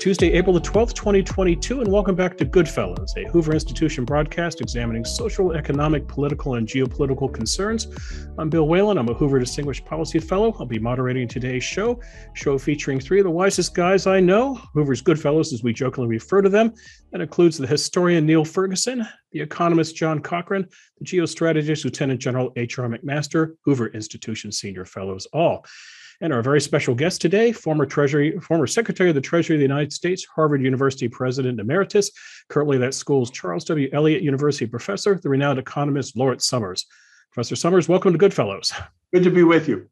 Tuesday, April the 12th, 2022, and welcome back to Goodfellows, a Hoover Institution broadcast examining social, economic, political, and geopolitical concerns. I'm Bill Whalen. I'm a Hoover Distinguished Policy Fellow. I'll be moderating today's show, show featuring three of the wisest guys I know, Hoover's Goodfellows, as we jokingly refer to them. That includes the historian Niall Ferguson, the economist John Cochrane, the geostrategist Lieutenant General H.R. McMaster, Hoover Institution Senior Fellows, all. And our very special guest today, former Treasury, former Secretary of the Treasury of the United States, Harvard University President Emeritus, currently that school's Charles W. Eliot University professor, the renowned economist Lawrence Summers. Professor Summers, welcome to Goodfellows. Good to be with you.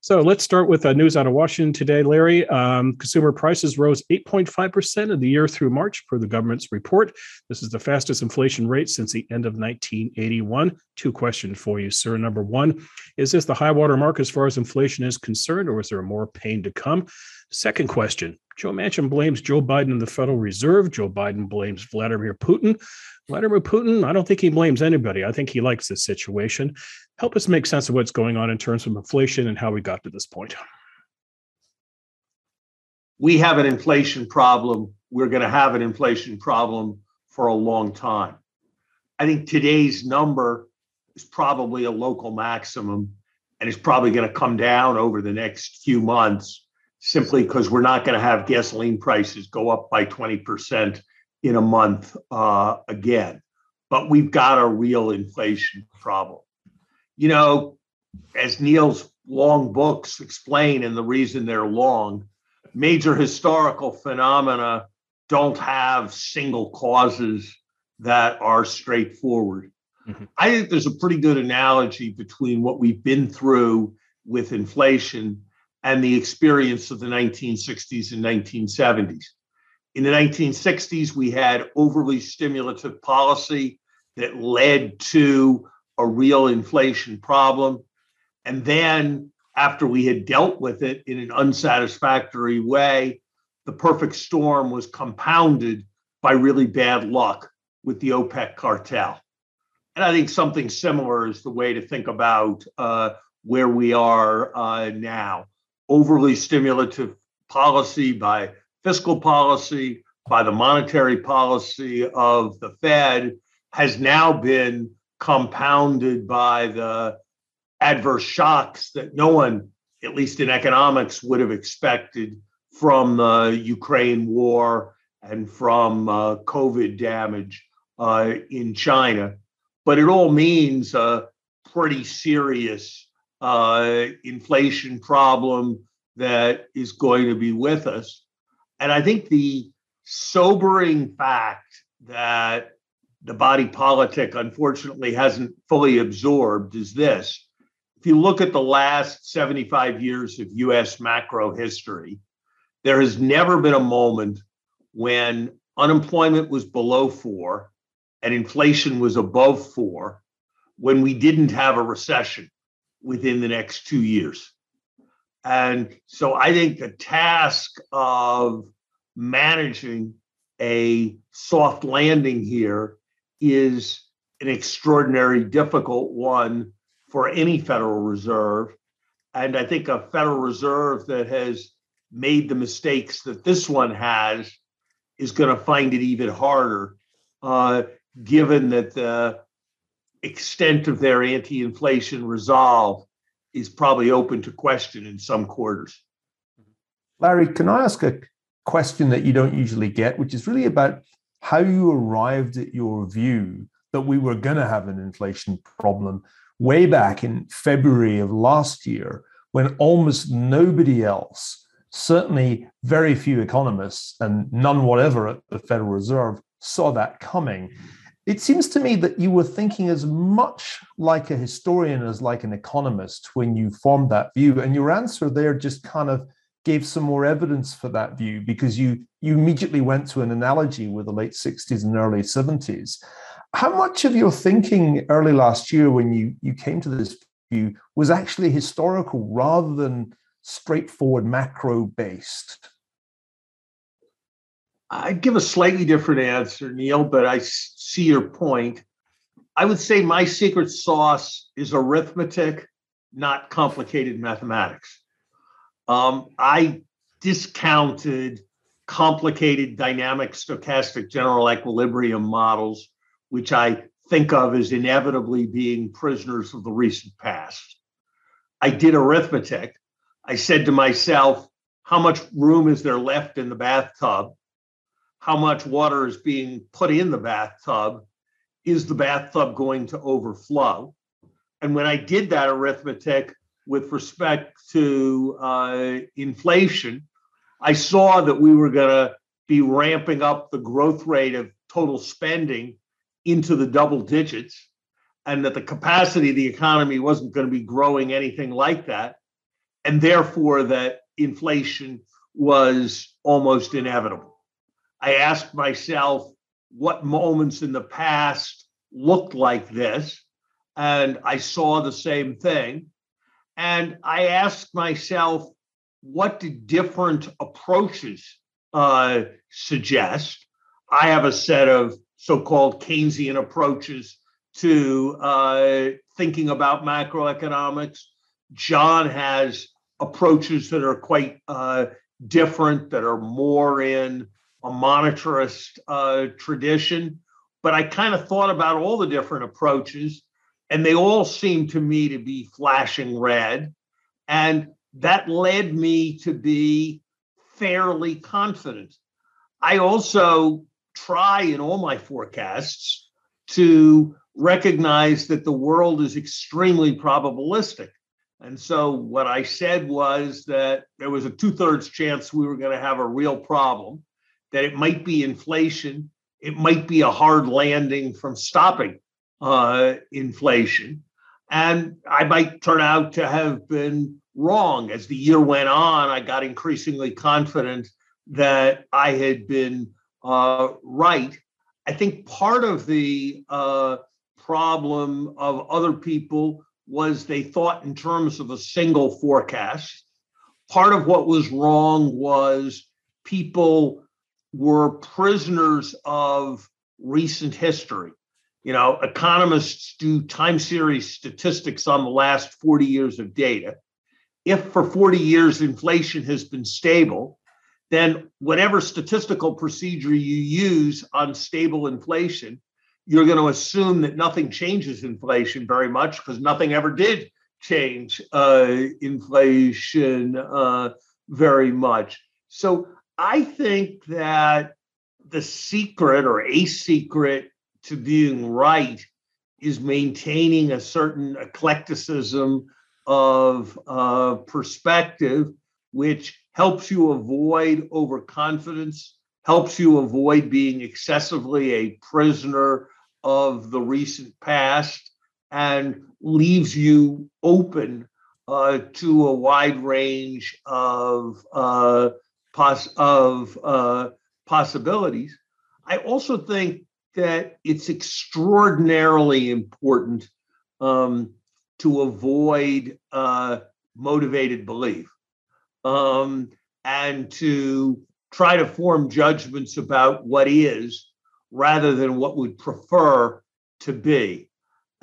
So let's start with uh, news out of Washington today, Larry. Um, consumer prices rose 8.5% in the year through March, per the government's report. This is the fastest inflation rate since the end of 1981. Two questions for you, sir. Number one, is this the high water mark as far as inflation is concerned, or is there more pain to come? Second question Joe Manchin blames Joe Biden and the Federal Reserve. Joe Biden blames Vladimir Putin. Vladimir Putin, I don't think he blames anybody. I think he likes this situation. Help us make sense of what's going on in terms of inflation and how we got to this point. We have an inflation problem. We're going to have an inflation problem for a long time. I think today's number is probably a local maximum and it's probably going to come down over the next few months simply because we're not going to have gasoline prices go up by 20% in a month uh, again. But we've got a real inflation problem. You know, as Niall's long books explain, and the reason they're long, major historical phenomena don't have single causes that are straightforward. Mm-hmm. I think there's a pretty good analogy between what we've been through with inflation and the experience of the 1960s and 1970s. In the 1960s, we had overly stimulative policy that led to a real inflation problem. And then, after we had dealt with it in an unsatisfactory way, the perfect storm was compounded by really bad luck with the OPEC cartel. And I think something similar is the way to think about uh, where we are uh, now. Overly stimulative policy by fiscal policy, by the monetary policy of the Fed has now been compounded by the adverse shocks that no one, at least in economics, would have expected from the Ukraine war and from uh, COVID damage uh, in China. But it all means a pretty serious uh, inflation problem that is going to be with us. And I think the sobering fact that the body politic unfortunately hasn't fully absorbed is this. If you look at the last 75 years of US macro history, there has never been a moment when unemployment was below four and inflation was above four when we didn't have a recession within the next two years. And so I think the task of managing a soft landing here is an extraordinary difficult one for any Federal Reserve. And I think a Federal Reserve that has made the mistakes that this one has is going to find it even harder, uh, given that the extent of their anti inflation resolve is probably open to question in some quarters. Larry, can I ask a question that you don't usually get, which is really about how you arrived at your view that we were going to have an inflation problem way back in February of last year when almost nobody else, certainly very few economists and none whatever at the Federal Reserve, saw that coming. It seems to me that you were thinking as much like a historian as like an economist when you formed that view. And your answer there just kind of gave some more evidence for that view because you you immediately went to an analogy with the late 60s and early 70s. How much of your thinking early last year when you you came to this view was actually historical rather than straightforward macro based? I'd give a slightly different answer, Niall, but I see your point. I would say my secret sauce is arithmetic, not complicated mathematics. Um, I discounted complicated dynamic stochastic general equilibrium models, which I think of as inevitably being prisoners of the recent past. I did arithmetic. I said to myself, how much room is there left in the bathtub? How much water is being put in the bathtub? Is the bathtub going to overflow? And when I did that arithmetic with respect to uh, inflation, I saw that we were going to be ramping up the growth rate of total spending into the double digits and that the capacity of the economy wasn't going to be growing anything like that and therefore that inflation was almost inevitable i asked myself what moments in the past looked like this and i saw the same thing and i asked myself what do different approaches uh, suggest i have a set of so-called Keynesian approaches to uh, thinking about macroeconomics. John has approaches that are quite uh, different, that are more in a monetarist uh, tradition. But I kind of thought about all the different approaches, and they all seemed to me to be flashing red. And that led me to be fairly confident. I also try in all my forecasts to recognize that the world is extremely probabilistic. And so what I said was that there was a two thirds chance we were going to have a real problem, that it might be inflation, it might be a hard landing from stopping uh, inflation. And I might turn out to have been wrong. As the year went on, I got increasingly confident that I had been uh, right. I think part of the uh, problem of other people was they thought in terms of a single forecast. Part of what was wrong was people were prisoners of recent history. You know, economists do time series statistics on the last 40 years of data. If for 40 years inflation has been stable, then whatever statistical procedure you use on stable inflation, you're going to assume that nothing changes inflation very much because nothing ever did change uh, inflation uh, very much. So I think that the secret or a secret to being right is maintaining a certain eclecticism of uh, perspective, which helps you avoid overconfidence, helps you avoid being excessively a prisoner of the recent past, and leaves you open uh, to a wide range of uh, pos- of uh, possibilities. I also think that it's extraordinarily important um, to avoid uh, motivated belief um, and to try to form judgments about what is rather than what would prefer to be.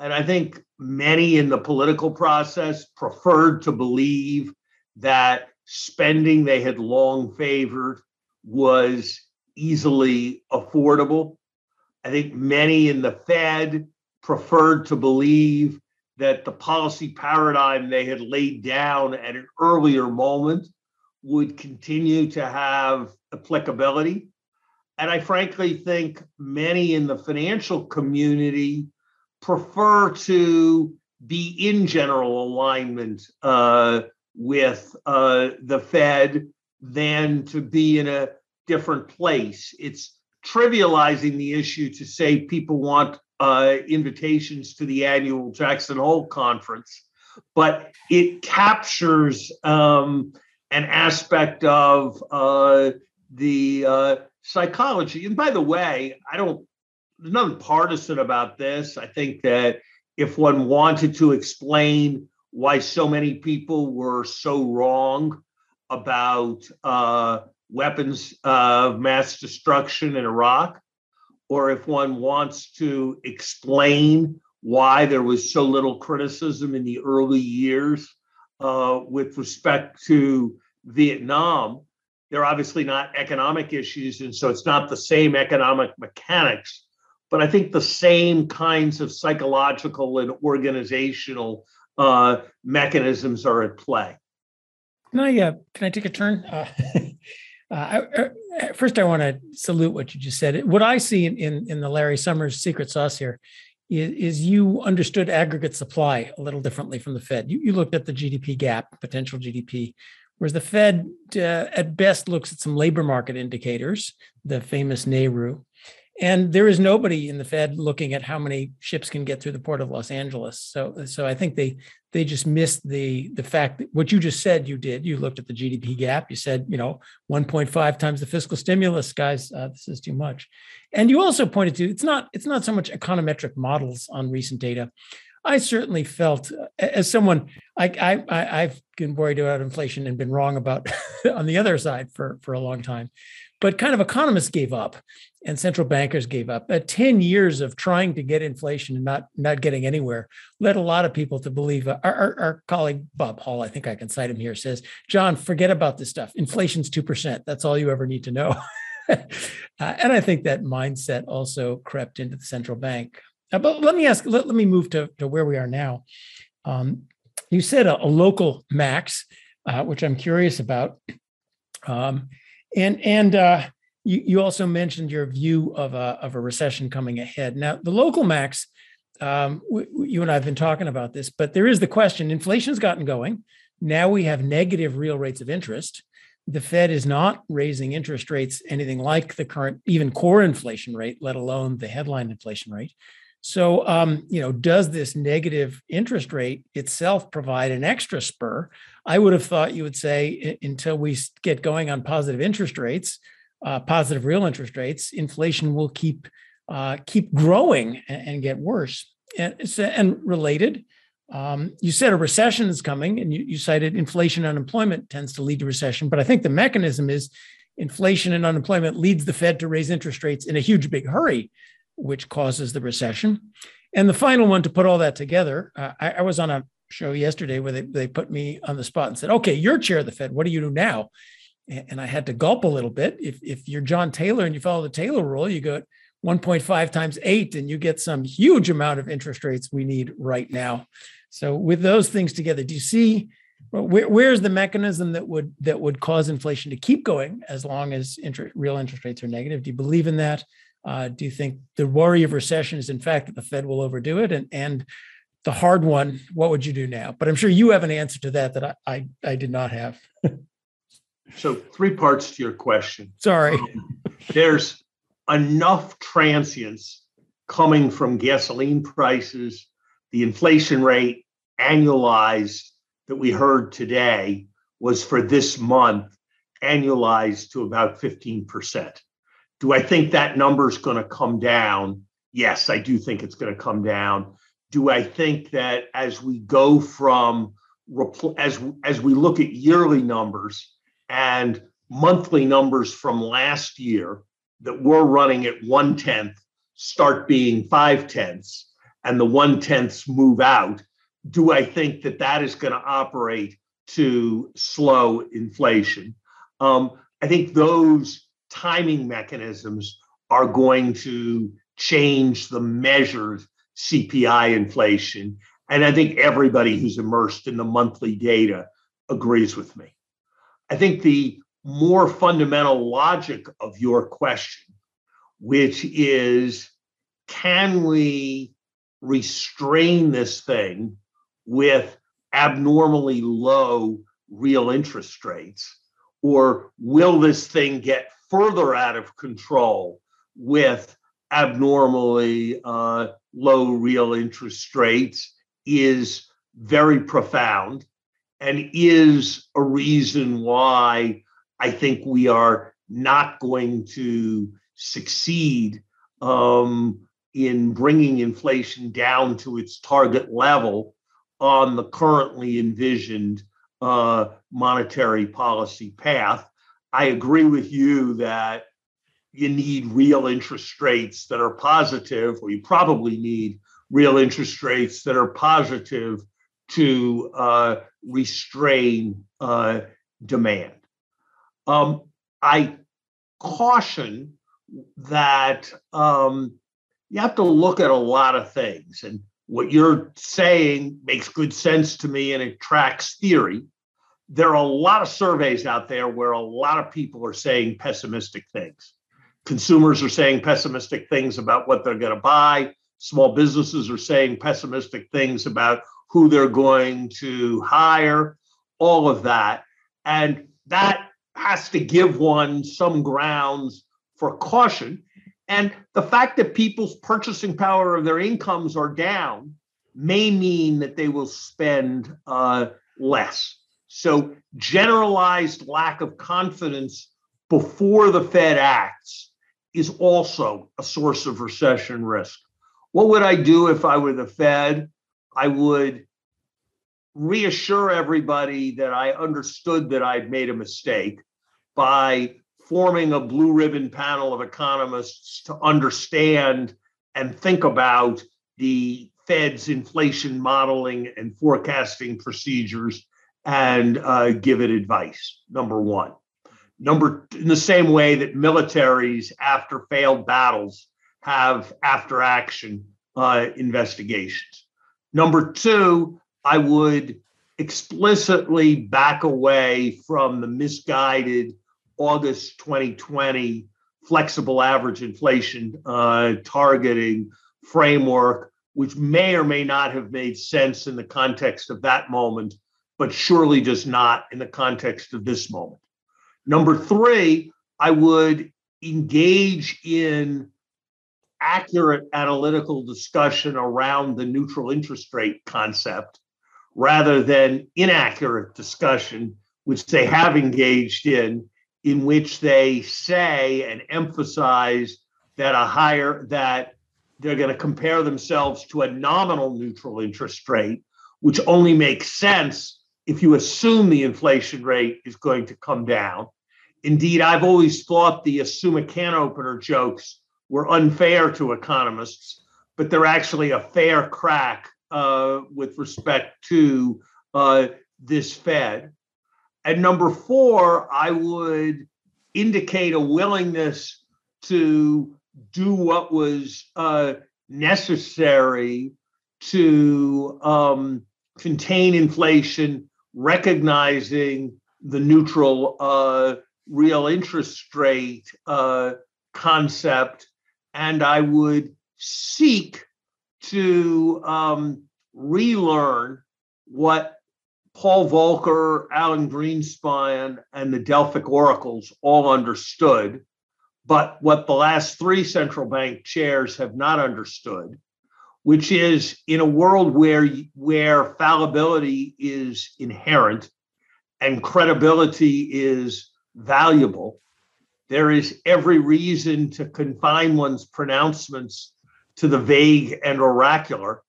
And I think many in the political process preferred to believe that spending they had long favored was easily affordable. I think many in the Fed preferred to believe that the policy paradigm they had laid down at an earlier moment would continue to have applicability. And I frankly think many in the financial community prefer to be in general alignment uh, with uh, the Fed than to be in a different place. It's trivializing the issue to say people want uh, invitations to the annual Jackson Hole conference, but it captures um, an aspect of uh, the uh, psychology. And by the way, I don't, there's nothing partisan about this. I think that if one wanted to explain why so many people were so wrong about uh, weapons of mass destruction in Iraq, or if one wants to explain why there was so little criticism in the early years uh, with respect to Vietnam, they're obviously not economic issues, and so it's not the same economic mechanics. But I think the same kinds of psychological and organizational uh, mechanisms are at play. Can I uh, can I take a turn? Uh, uh, I, first, I want to salute what you just said. What I see in, in, in the Larry Summers secret sauce here is, is, you understood aggregate supply a little differently from the Fed. You, you looked at the GDP gap, potential GDP, whereas the Fed uh, at best looks at some labor market indicators, the famous NAIRU, and there is nobody in the Fed looking at how many ships can get through the port of Los Angeles. So, so I think they they just missed the the fact that what you just said you did. You looked at the GDP gap. You said, you know, 1.5 times the fiscal stimulus, guys. Uh, this is too much. And you also pointed to it's not it's not so much econometric models on recent data. I certainly felt as someone I, I I've been worried about inflation and been wrong about on the other side for for a long time but kind of economists gave up and central bankers gave up. Uh, 10 years of trying to get inflation and not, not getting anywhere led a lot of people to believe. Uh, our, our, our, colleague Bob Hall, I think I can cite him here, says, John, forget about this stuff. Inflation's 2%. That's all you ever need to know. uh, and I think that mindset also crept into the central bank. Uh, but let me ask, let, let me move to, to where we are now. Um, you said a, a local max, uh, which I'm curious about. Um, and and uh, you, you also mentioned your view of a, of a recession coming ahead. Now, the local max, um, you and I have been talking about this, but there is the question inflation's gotten going. Now we have negative real rates of interest. The Fed is not raising interest rates anything like the current, even core inflation rate, let alone the headline inflation rate. So, um, you know, does this negative interest rate itself provide an extra spur? I would have thought you would say until we get going on positive interest rates, uh, positive real interest rates, inflation will keep uh, keep growing and, and, get worse. And, and related, um, you said a recession is coming, and you, you cited inflation unemployment tends to lead to recession. But I think the mechanism is inflation and unemployment leads the Fed to raise interest rates in a huge big hurry which causes the recession. And the final one to put all that together, uh, I, I, was on a show yesterday where they, they put me on the spot and said, okay, you're chair of the Fed. What do you do now? And I had to gulp a little bit. If, if you're John Taylor and you follow the Taylor rule, you go 1.5 times eight and you get some huge amount of interest rates we need right now. So with those things together, do you see where, where's the mechanism that would that would cause inflation to keep going as long as interest, real interest rates are negative? Do you believe in that? Uh, do you think the worry of recession is, in fact, that the Fed will overdo it? And, and the hard one, what would you do now? But I'm sure you have an answer to that that I, I, I did not have. so, three parts to your question. Sorry. Um, there's enough transients coming from gasoline prices, the inflation rate annualized that we heard today was for this month annualized to about 15%. Do I think that number is going to come down? Yes, I do think it's going to come down. Do I think that as we go from as as we look at yearly numbers and monthly numbers from last year that we're running at one tenth start being five tenths and the one tenths move out? Do I think that that is going to operate to slow inflation? Um, I think those timing mechanisms are going to change the measured CPI inflation. And I think everybody who's immersed in the monthly data agrees with me. I think the more fundamental logic of your question, which is can we restrain this thing with abnormally low real interest rates? Or will this thing get further out of control with abnormally uh, low real interest rates is very profound and is a reason why I think we are not going to succeed um, in bringing inflation down to its target level on the currently envisioned uh, monetary policy path. I agree with you that you need real interest rates that are positive, or you probably need real interest rates that are positive to uh, restrain uh, demand. Um, I caution that um, you have to look at a lot of things. And what you're saying makes good sense to me and it tracks theory. There are a lot of surveys out there where a lot of people are saying pessimistic things. Consumers are saying pessimistic things about what they're going to buy. Small businesses are saying pessimistic things about who they're going to hire, all of that. And that has to give one some grounds for caution. And the fact that people's purchasing power of their incomes are down may mean that they will spend uh, less. So, generalized lack of confidence before the Fed acts is also a source of recession risk. What would I do if I were the Fed? I would reassure everybody that I understood that I'd made a mistake by forming a blue ribbon panel of economists to understand and think about the Fed's inflation modeling and forecasting procedures and uh, give it advice. Number one. Number in the same way that militaries after failed battles have after action uh, investigations. Number two, I would explicitly back away from the misguided August 2020 flexible average inflation uh, targeting framework, which may or may not have made sense in the context of that moment, but surely does not in the context of this moment. Number three, I would engage in accurate analytical discussion around the neutral interest rate concept rather than inaccurate discussion, which they have engaged in, in which they say and emphasize that a higher that they're going to compare themselves to a nominal neutral interest rate, which only makes sense if you assume the inflation rate is going to come down. Indeed, I've always thought the assume a can opener jokes were unfair to economists, but they're actually a fair crack uh, with respect to uh, this Fed. And number four, I would indicate a willingness to do what was uh, necessary to um, contain inflation, recognizing the neutral uh, real interest rate uh, concept. And I would seek to um, relearn what Paul Volcker, Alan Greenspan, and the Delphic oracles all understood, but what the last three central bank chairs have not understood, which is in a world where, where fallibility is inherent and credibility is valuable, there is every reason to confine one's pronouncements to the vague and oracular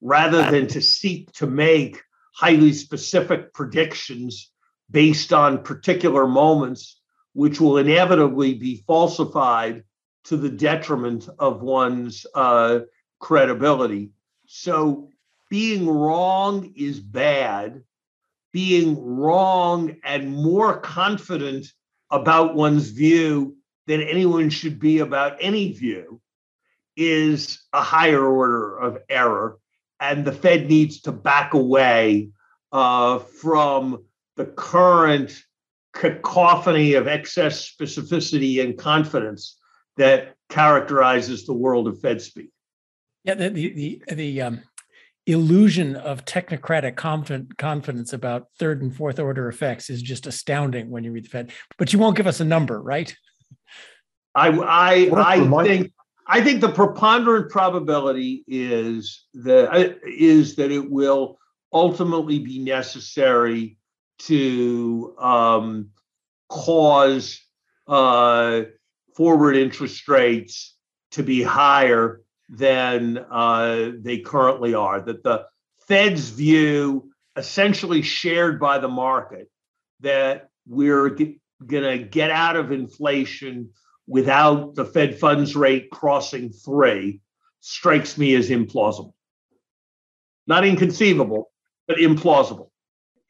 rather than to seek to make highly specific predictions based on particular moments, which will inevitably be falsified to the detriment of one's uh, credibility. So, being wrong is bad. Being wrong and more confident about one's view than anyone should be about any view is a higher order of error and the Fed needs to back away uh, from the current cacophony of excess specificity and confidence that characterizes the world of Fed speak. Yeah, the the the, the um, illusion of technocratic confident, confidence about third and fourth order effects is just astounding when you read the Fed. But you won't give us a number, right? I I I think I think the preponderant probability is that uh, that it will ultimately be necessary to um, cause uh, forward interest rates to be higher than uh, they currently are. That the Fed's view, essentially shared by the market, that we're g- going to get out of inflation without the Fed funds rate crossing three strikes me as implausible. Not inconceivable, but implausible.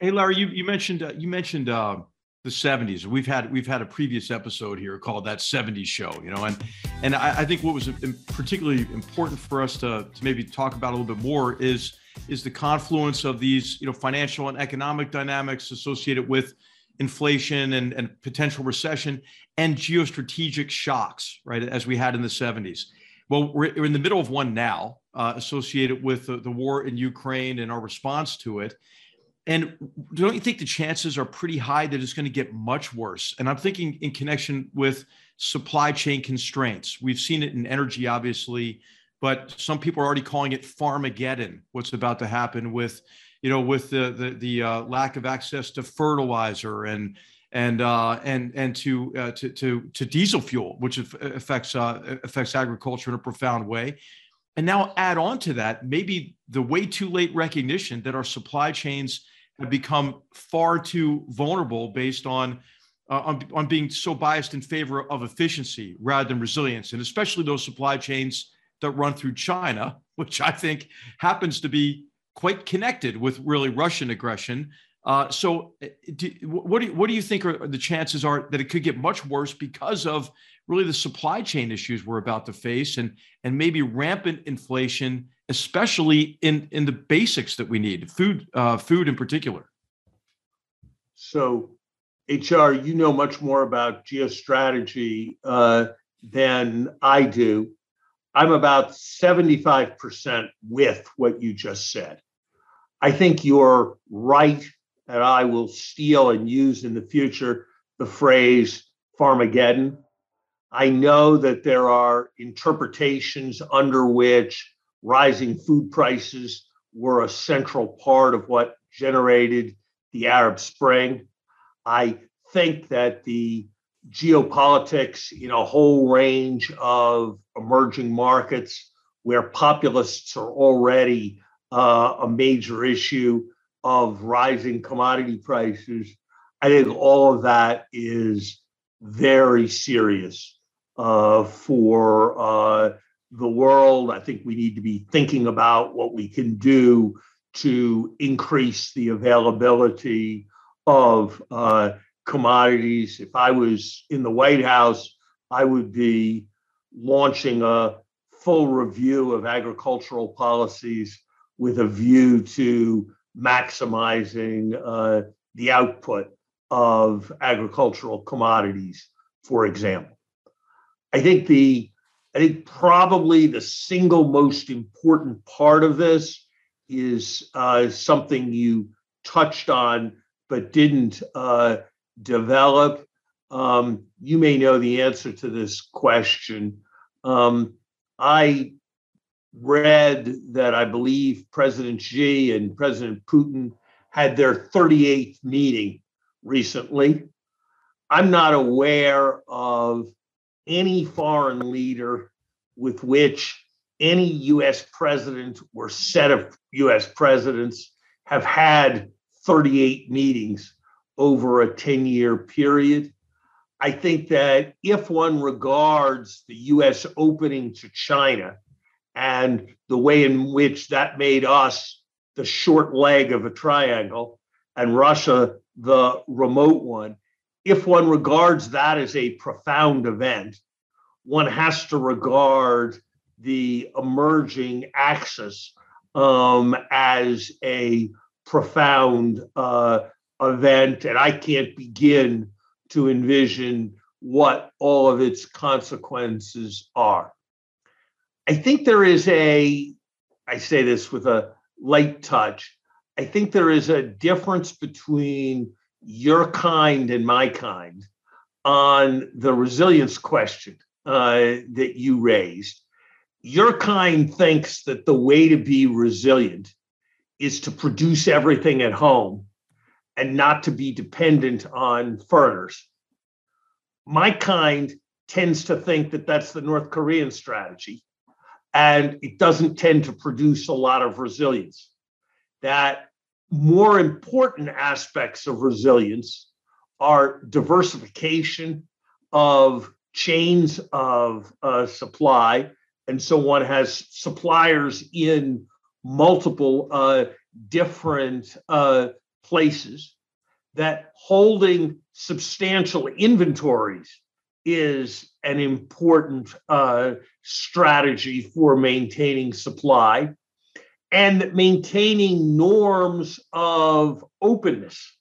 Hey, Larry, you, you mentioned uh, you mentioned uh, the 70s. We've had we've had a previous episode here called that 70s show, you know, and and I, I think what was particularly important for us to, to maybe talk about a little bit more is is the confluence of these you know financial and economic dynamics associated with inflation and, and potential recession and geostrategic shocks, right, as we had in the 70s. Well, we're, we're in the middle of one now, uh, associated with the, the war in Ukraine and our response to it. And don't you think the chances are pretty high that it's going to get much worse? And I'm thinking in connection with supply chain constraints. We've seen it in energy, obviously, but some people are already calling it Farmageddon. What's about to happen with, you know, with the the, the uh, lack of access to fertilizer and and uh, and and to, uh, to to to diesel fuel, which affects uh, affects agriculture in a profound way. And now add on to that maybe the way too late recognition that our supply chains have become far too vulnerable based on, uh, on, on being so biased in favor of efficiency rather than resilience, and especially those supply chains that run through China, which I think happens to be quite connected with really Russian aggression. Uh, so, uh, do, what do you, what do you think are the chances are that it could get much worse because of really the supply chain issues we're about to face, and and maybe rampant inflation especially in in the basics that we need, food, uh, food in particular. So, HR, you know much more about geostrategy uh, than I do. I'm about 75% with what you just said. I think you're right that I will steal and use in the future the phrase Farmageddon. I know that there are interpretations under which rising food prices were a central part of what generated the Arab Spring. I think that the geopolitics in a whole range of emerging markets where populists are already uh, a major issue of rising commodity prices, I think all of that is very serious uh, for uh, the world. I think we need to be thinking about what we can do to increase the availability of uh, commodities. If I was in the White House, I would be launching a full review of agricultural policies with a view to maximizing uh, the output of agricultural commodities, for example. I think the I think probably the single most important part of this is uh, something you touched on but didn't uh, develop. Um, you may know the answer to this question. Um, I read that I believe President Xi and President Putin had their 38th meeting recently. I'm not aware of any foreign leader with which any US president or set of US presidents have had 38 meetings over a 10 year period. I think that if one regards the US opening to China and the way in which that made us the short leg of a triangle and Russia the remote one, if one regards that as a profound event, one has to regard the emerging axis um, as a profound uh, event. And I can't begin to envision what all of its consequences are. I think there is a, I say this with a light touch, I think there is a difference between your kind and my kind on the resilience question uh, that you raised. Your kind thinks that the way to be resilient is to produce everything at home and not to be dependent on foreigners. My kind tends to think that that's the North Korean strategy, and it doesn't tend to produce a lot of resilience. That more important aspects of resilience are diversification of chains of uh, supply. And so one has suppliers in multiple uh, different uh, places that holding substantial inventories is an important uh, strategy for maintaining supply and maintaining norms of openness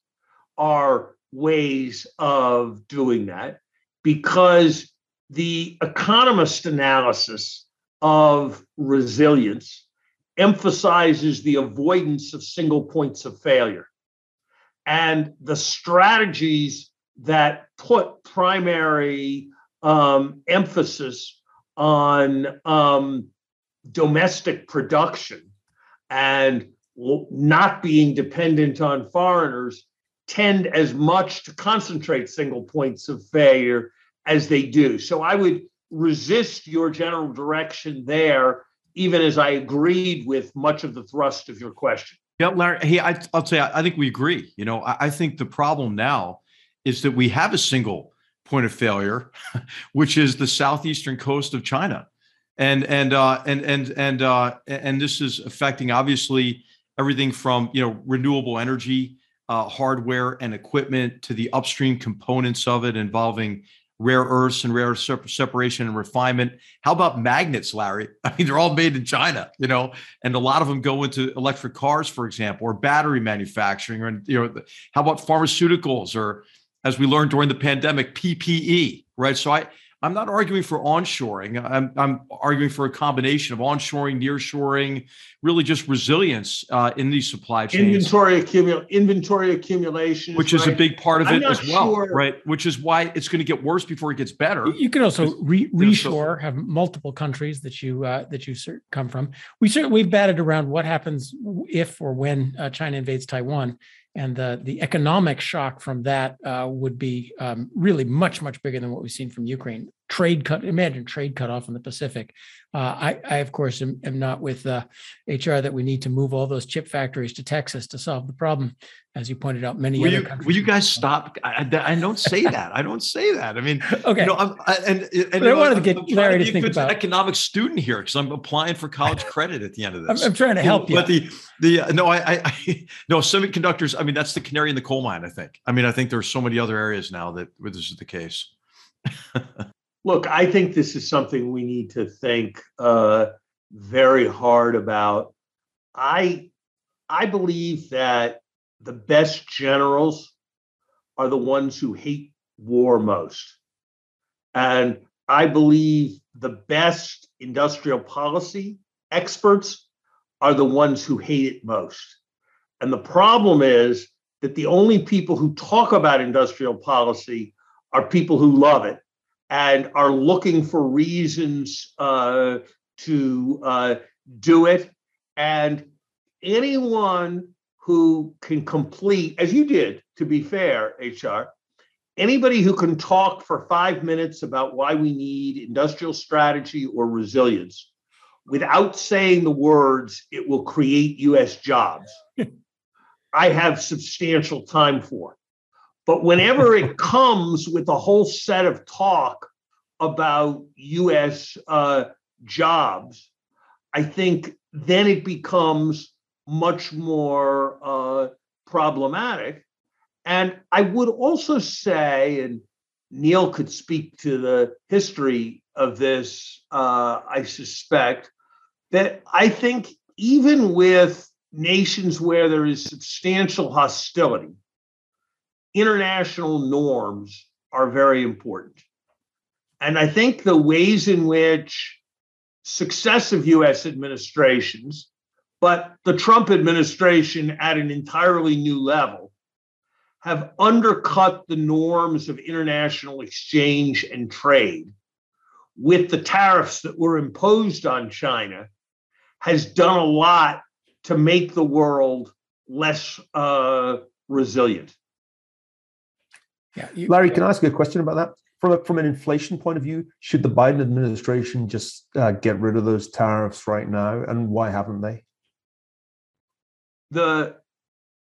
are ways of doing that because the economist analysis of resilience emphasizes the avoidance of single points of failure. And the strategies that put primary um, emphasis on um, domestic production and not being dependent on foreigners tend as much to concentrate single points of failure as they do. So I would resist your general direction there, even as I agreed with much of the thrust of your question. Yeah, Larry. Hey, I, will say I, I, think we agree. You know, I, I think the problem now is that we have a single point of failure, which is the southeastern coast of China, and and uh, and and and uh, and this is affecting obviously everything from you know renewable energy uh, hardware and equipment to the upstream components of it involving rare earths and rare separation and refinement. How about magnets, Larry? I mean, they're all made in China, you know, and a lot of them go into electric cars, for example, or battery manufacturing, or you know, how about pharmaceuticals, or as we learned during the pandemic, PPE, right? So I I'm not arguing for onshoring. I'm, I'm arguing for a combination of onshoring, nearshoring, really just resilience uh, in these supply chains. Inventory accumul- inventory accumulation, which is right? a big part of I'm it as well, sure. right? Which is why it's going to get worse before it gets better. You can also re- reshore, have multiple countries that you uh, that you come from. We certainly we've batted around what happens if or when uh, China invades Taiwan and the the economic shock from that uh, would be um, really much much bigger than what we've seen from Ukraine. Trade cut, imagine trade cut off in the Pacific. Uh, I, I of course am, am not with uh, HR that we need to move all those chip factories to Texas to solve the problem, as you pointed out. Many will other you, countries. Will you guys stop? I, I, don't say that. I don't say that. I mean, okay. You know, I'm, I, and, and I wanted I'm, to get Larry to, think about an economic student here because I'm applying for college credit at the end of this. I'm, I'm trying to help you. But the the uh, no, I, I no semiconductors. I mean, that's the canary in the coal mine. I think. I mean, I think there's so many other areas now that where this is the case. Look, I think this is something we need to think uh, very hard about. I I believe that the best generals are the ones who hate war most. And I believe the best industrial policy experts are the ones who hate it most. And the problem is that the only people who talk about industrial policy are people who love it and are looking for reasons uh, to uh, do it. And anyone who can complete, as you did, to be fair, HR, anybody who can talk for five minutes about why we need industrial strategy or resilience without saying the words, it will create US jobs, I have substantial time for. But whenever it comes with a whole set of talk about US uh, jobs, I think then it becomes much more uh, problematic. And I would also say, and Niall could speak to the history of this, uh, I suspect, that I think even with nations where there is substantial hostility, international norms are very important. And I think the ways in which successive US administrations, but the Trump administration at an entirely new level, have undercut the norms of international exchange and trade with the tariffs that were imposed on China has done a lot to make the world less uh, resilient. Yeah, you, Larry, can I ask you a question about that? From, a, from an inflation point of view, should the Biden administration just uh, get rid of those tariffs right now? And why haven't they? The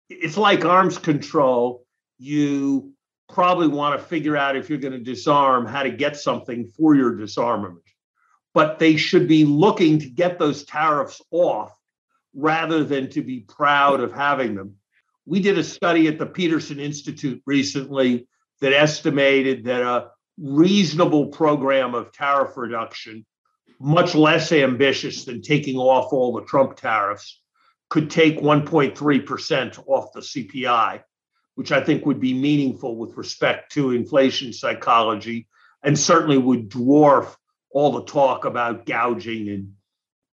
it's like arms control. You probably want to figure out if you're going to disarm how to get something for your disarmament. But they should be looking to get those tariffs off rather than to be proud of having them. We did a study at the Peterson Institute recently that estimated that a reasonable program of tariff reduction, much less ambitious than taking off all the Trump tariffs, could take 1.3% off the CPI, which I think would be meaningful with respect to inflation psychology and certainly would dwarf all the talk about gouging and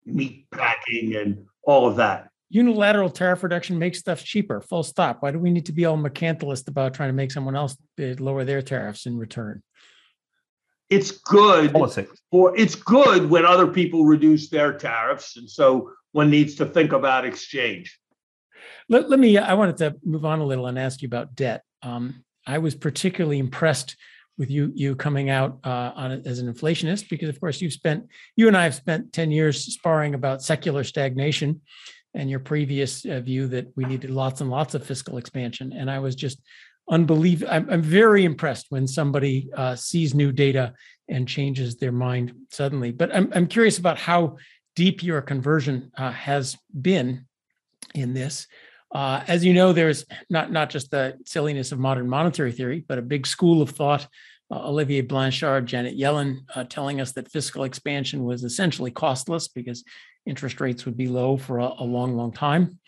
meat packing and all of that. Unilateral tariff reduction makes stuff cheaper, full stop. Why do we need to be all mercantilist about trying to make someone else lower their tariffs in return? It's good Politics. for it's good when other people reduce their tariffs. And so one needs to think about exchange. Let, let me, I wanted to move on a little and ask you about debt. Um, I was particularly impressed with you you coming out uh, on it as an inflationist because of course you've spent you and I have spent 10 years sparring about secular stagnation and your previous uh, view that we needed lots and lots of fiscal expansion and I was just unbelievable I'm, I'm very impressed when somebody uh, sees new data and changes their mind suddenly but I'm, I'm curious about how deep your conversion uh, has been in this uh, as you know, there's not not just the silliness of modern monetary theory, but a big school of thought. Uh, Olivier Blanchard, Janet Yellen, uh, telling us that fiscal expansion was essentially costless because interest rates would be low for a, a long, long time.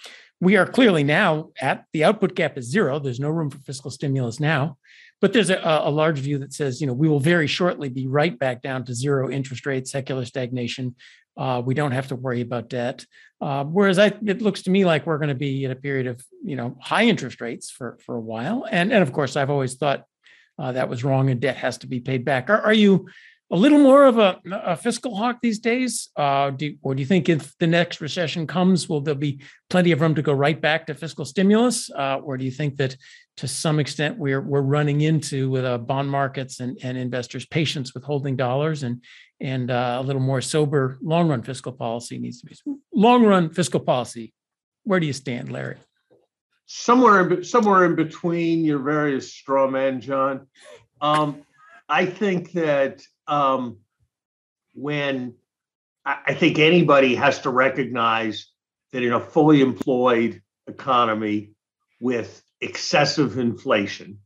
We are clearly now at the output gap is zero. There's no room for fiscal stimulus now. But there's a, a, large view that says, you know, we will very shortly be right back down to zero interest rates, secular stagnation. Uh, we don't have to worry about debt. Uh, whereas I, it looks to me like we're going to be in a period of, you know, high interest rates for for a while. And and of course, I've always thought uh, that was wrong and debt has to be paid back. Are, are you a little more of a, a fiscal hawk these days? Uh, do, or do you think if the next recession comes, will there be plenty of room to go right back to fiscal stimulus? Uh, or do you think that to some extent we're we're running into with uh, bond markets and, and investors' patience with holding dollars and and uh, a little more sober long run fiscal policy needs to be long run fiscal policy. Where do you stand, Larry? Somewhere in, somewhere in between your various straw men, John. Um, I think that um, when I, think anybody has to recognize that in a fully employed economy with excessive inflation,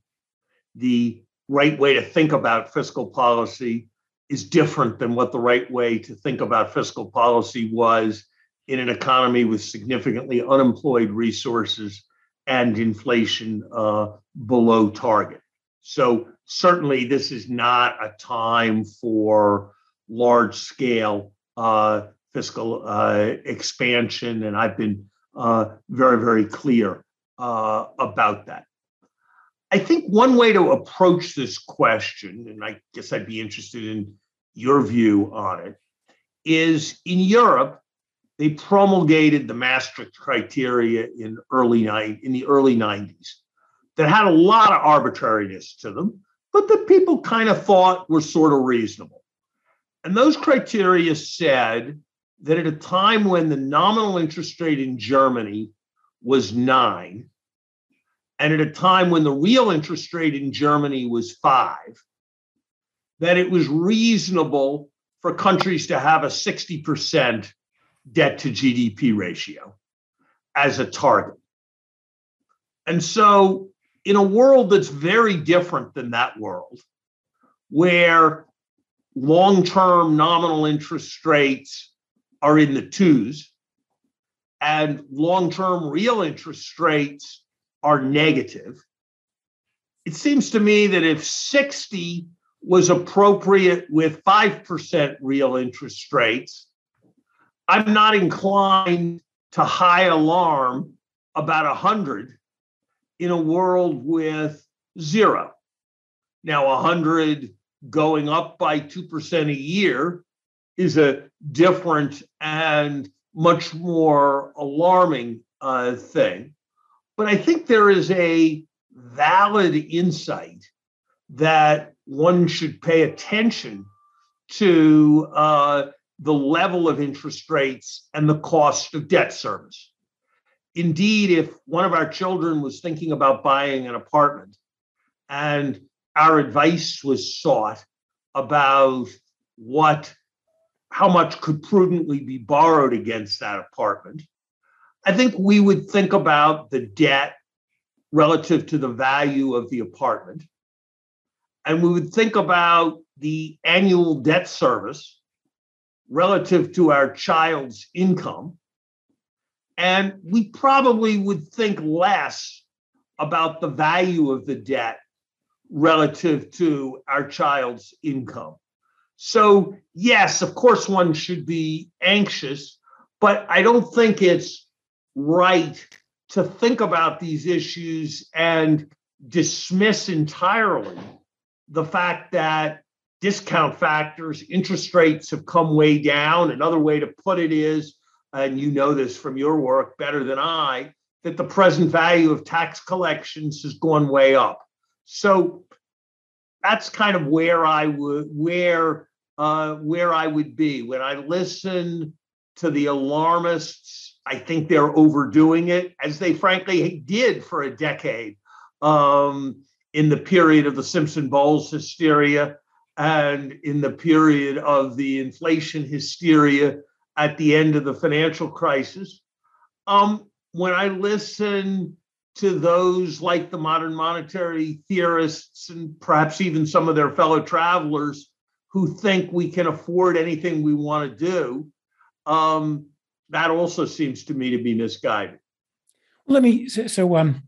the right way to think about fiscal policy is different than what the right way to think about fiscal policy was in an economy with significantly unemployed resources and inflation uh, below target. So, certainly, this is not a time for large scale uh, fiscal uh, expansion. And I've been uh, very, very clear uh, about that. I think one way to approach this question, and I guess I'd be interested in your view on it, is in Europe, they promulgated the Maastricht criteria in early in the early 90s that had a lot of arbitrariness to them, but that people kind of thought were sort of reasonable. And those criteria said that at a time when the nominal interest rate in Germany was nine, and at a time when the real interest rate in Germany was five, that it was reasonable for countries to have a 60% debt to GDP ratio as a target. And so, in a world that's very different than that world, where long term nominal interest rates are in the twos and long term real interest rates are negative, it seems to me that if 60 was appropriate with 5% real interest rates, I'm not inclined to high alarm about 100 in a world with zero. Now, 100 going up by 2% a year is a different and much more alarming uh, thing. But I think there is a valid insight that one should pay attention to uh, the level of interest rates and the cost of debt service. Indeed, if one of our children was thinking about buying an apartment and our advice was sought about what how much could prudently be borrowed against that apartment i think we would think about the debt relative to the value of the apartment and we would think about the annual debt service relative to our child's income. And we probably would think less about the value of the debt relative to our child's income. So, yes, of course, one should be anxious, but I don't think it's right to think about these issues and dismiss entirely the fact that discount factors, interest rates have come way down. Another way to put it is, and you know this from your work better than I, that the present value of tax collections has gone way up. So that's kind of where I would where uh, where I would be when I listen to the alarmists. I think they're overdoing it, as they frankly did for a decade um, in the period of the Simpson Bowles hysteria and in the period of the inflation hysteria at the end of the financial crisis. Um, when I listen to those like the modern monetary theorists and perhaps even some of their fellow travelers who think we can afford anything we want to do, um, that also seems to me to be misguided. Let me so, so um,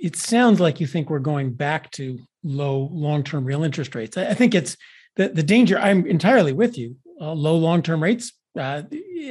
it sounds like you think we're going back to low long-term real interest rates. I, I think it's the the danger. I'm entirely with you. Uh, low long-term rates, uh,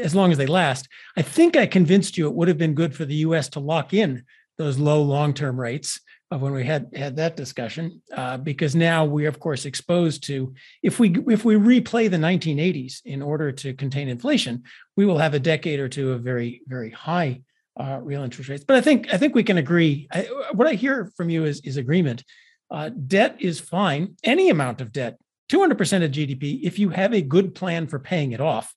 as long as they last. I think I convinced you it would have been good for the U.S. to lock in those low long-term rates of when we had had that discussion uh, because now we're of course exposed to if we if we replay the 1980s in order to contain inflation we will have a decade or two of very very high uh, real interest rates but i think i think we can agree I, what i hear from you is is agreement uh, debt is fine any amount of debt 200% of gdp if you have a good plan for paying it off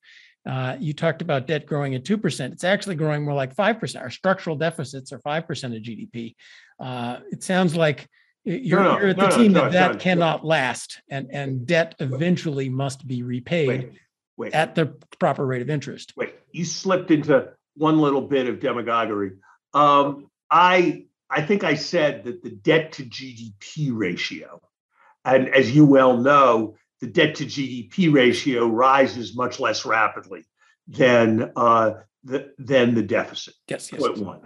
uh, you talked about debt growing at 2%. It's actually growing more like 5%. Our structural deficits are 5% of GDP. Uh, it sounds like you're, no, no, you're at the no, team that that cannot last and, and debt eventually must be repaid wait, wait. at the proper rate of interest. Wait, you slipped into one little bit of demagoguery. Um, I I think I said that the debt to GDP ratio, and as you well know, the debt to GDP ratio rises much less rapidly than uh, the than the deficit. Yes, yes. Point one.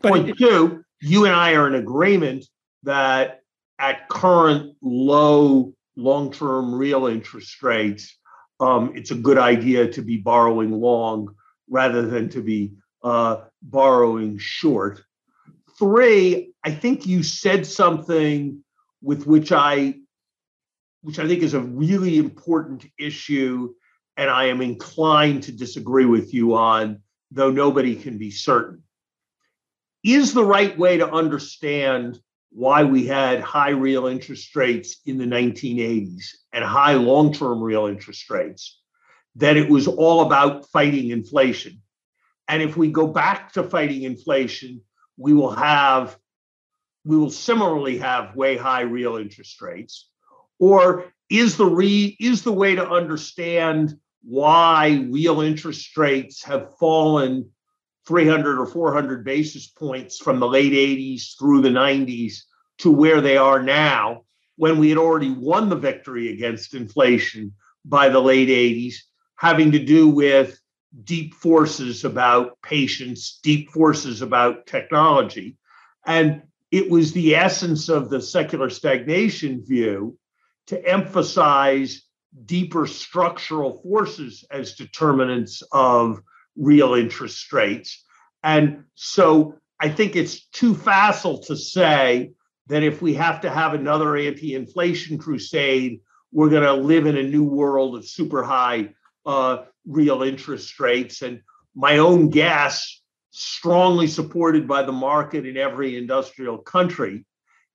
But Point it, two, you and I are in agreement that at current low long-term real interest rates, um, it's a good idea to be borrowing long rather than to be uh, borrowing short. Three, I think you said something with which I which I think is a really important issue, and I am inclined to disagree with you on, though nobody can be certain. Is the right way to understand why we had high real interest rates in the 1980s and high long term real interest rates that it was all about fighting inflation? And if we go back to fighting inflation, we will have we will similarly have way high real interest rates or is the re is the way to understand why real interest rates have fallen 300 or 400 basis points from the late 80s through the 90s to where they are now when we had already won the victory against inflation by the late 80s having to do with deep forces about patience deep forces about technology. And it was the essence of the secular stagnation view to emphasize deeper structural forces as determinants of real interest rates. And so I think it's too facile to say that if we have to have another anti inflation crusade, we're going to live in a new world of super high uh, real interest rates. And my own guess, strongly supported by the market in every industrial country,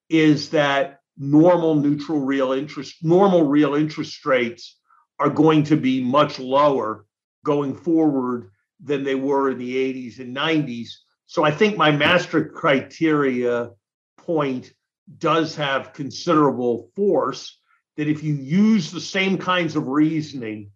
is that normal neutral real interest, normal real interest rates are going to be much lower going forward than they were in the 80s and 90s. So I think my Maastricht criteria point does have considerable force that if you use the same kinds of reasoning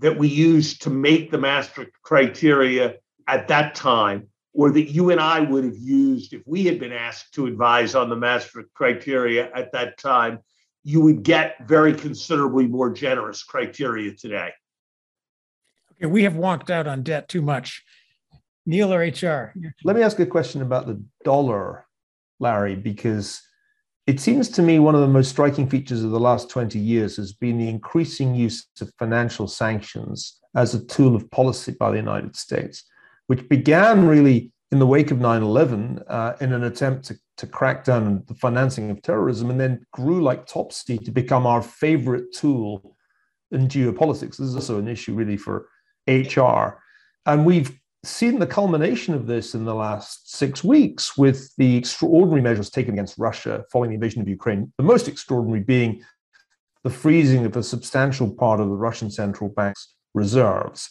that we used to make the Maastricht criteria at that time, or that you and I would have used if we had been asked to advise on the Maastricht criteria at that time, you would get very considerably more generous criteria today. Okay, we have walked out on debt too much. Niall or HR? Let me ask a question about the dollar, Larry, because it seems to me one of the most striking features of the last 20 years has been the increasing use of financial sanctions as a tool of policy by the United States, which began really in the wake of 9 11 uh, in an attempt to, to crack down on the financing of terrorism and then grew like topsy to become our favorite tool in geopolitics. This is also an issue really for HR. And we've seen the culmination of this in the last six weeks with the extraordinary measures taken against Russia following the invasion of Ukraine, the most extraordinary being the freezing of a substantial part of the Russian central bank's reserves.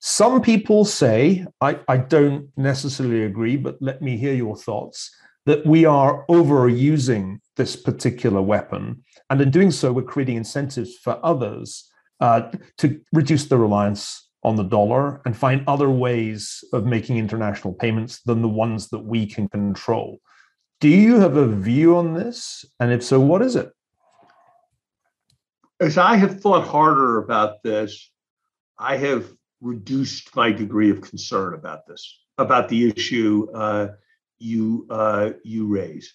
Some people say, I, I don't necessarily agree, but let me hear your thoughts, that we are overusing this particular weapon. And in doing so, we're creating incentives for others uh, to reduce the reliance on the dollar and find other ways of making international payments than the ones that we can control. Do you have a view on this? And if so, what is it? As I have thought harder about this, I have reduced my degree of concern about this, about the issue uh, you uh, you raise.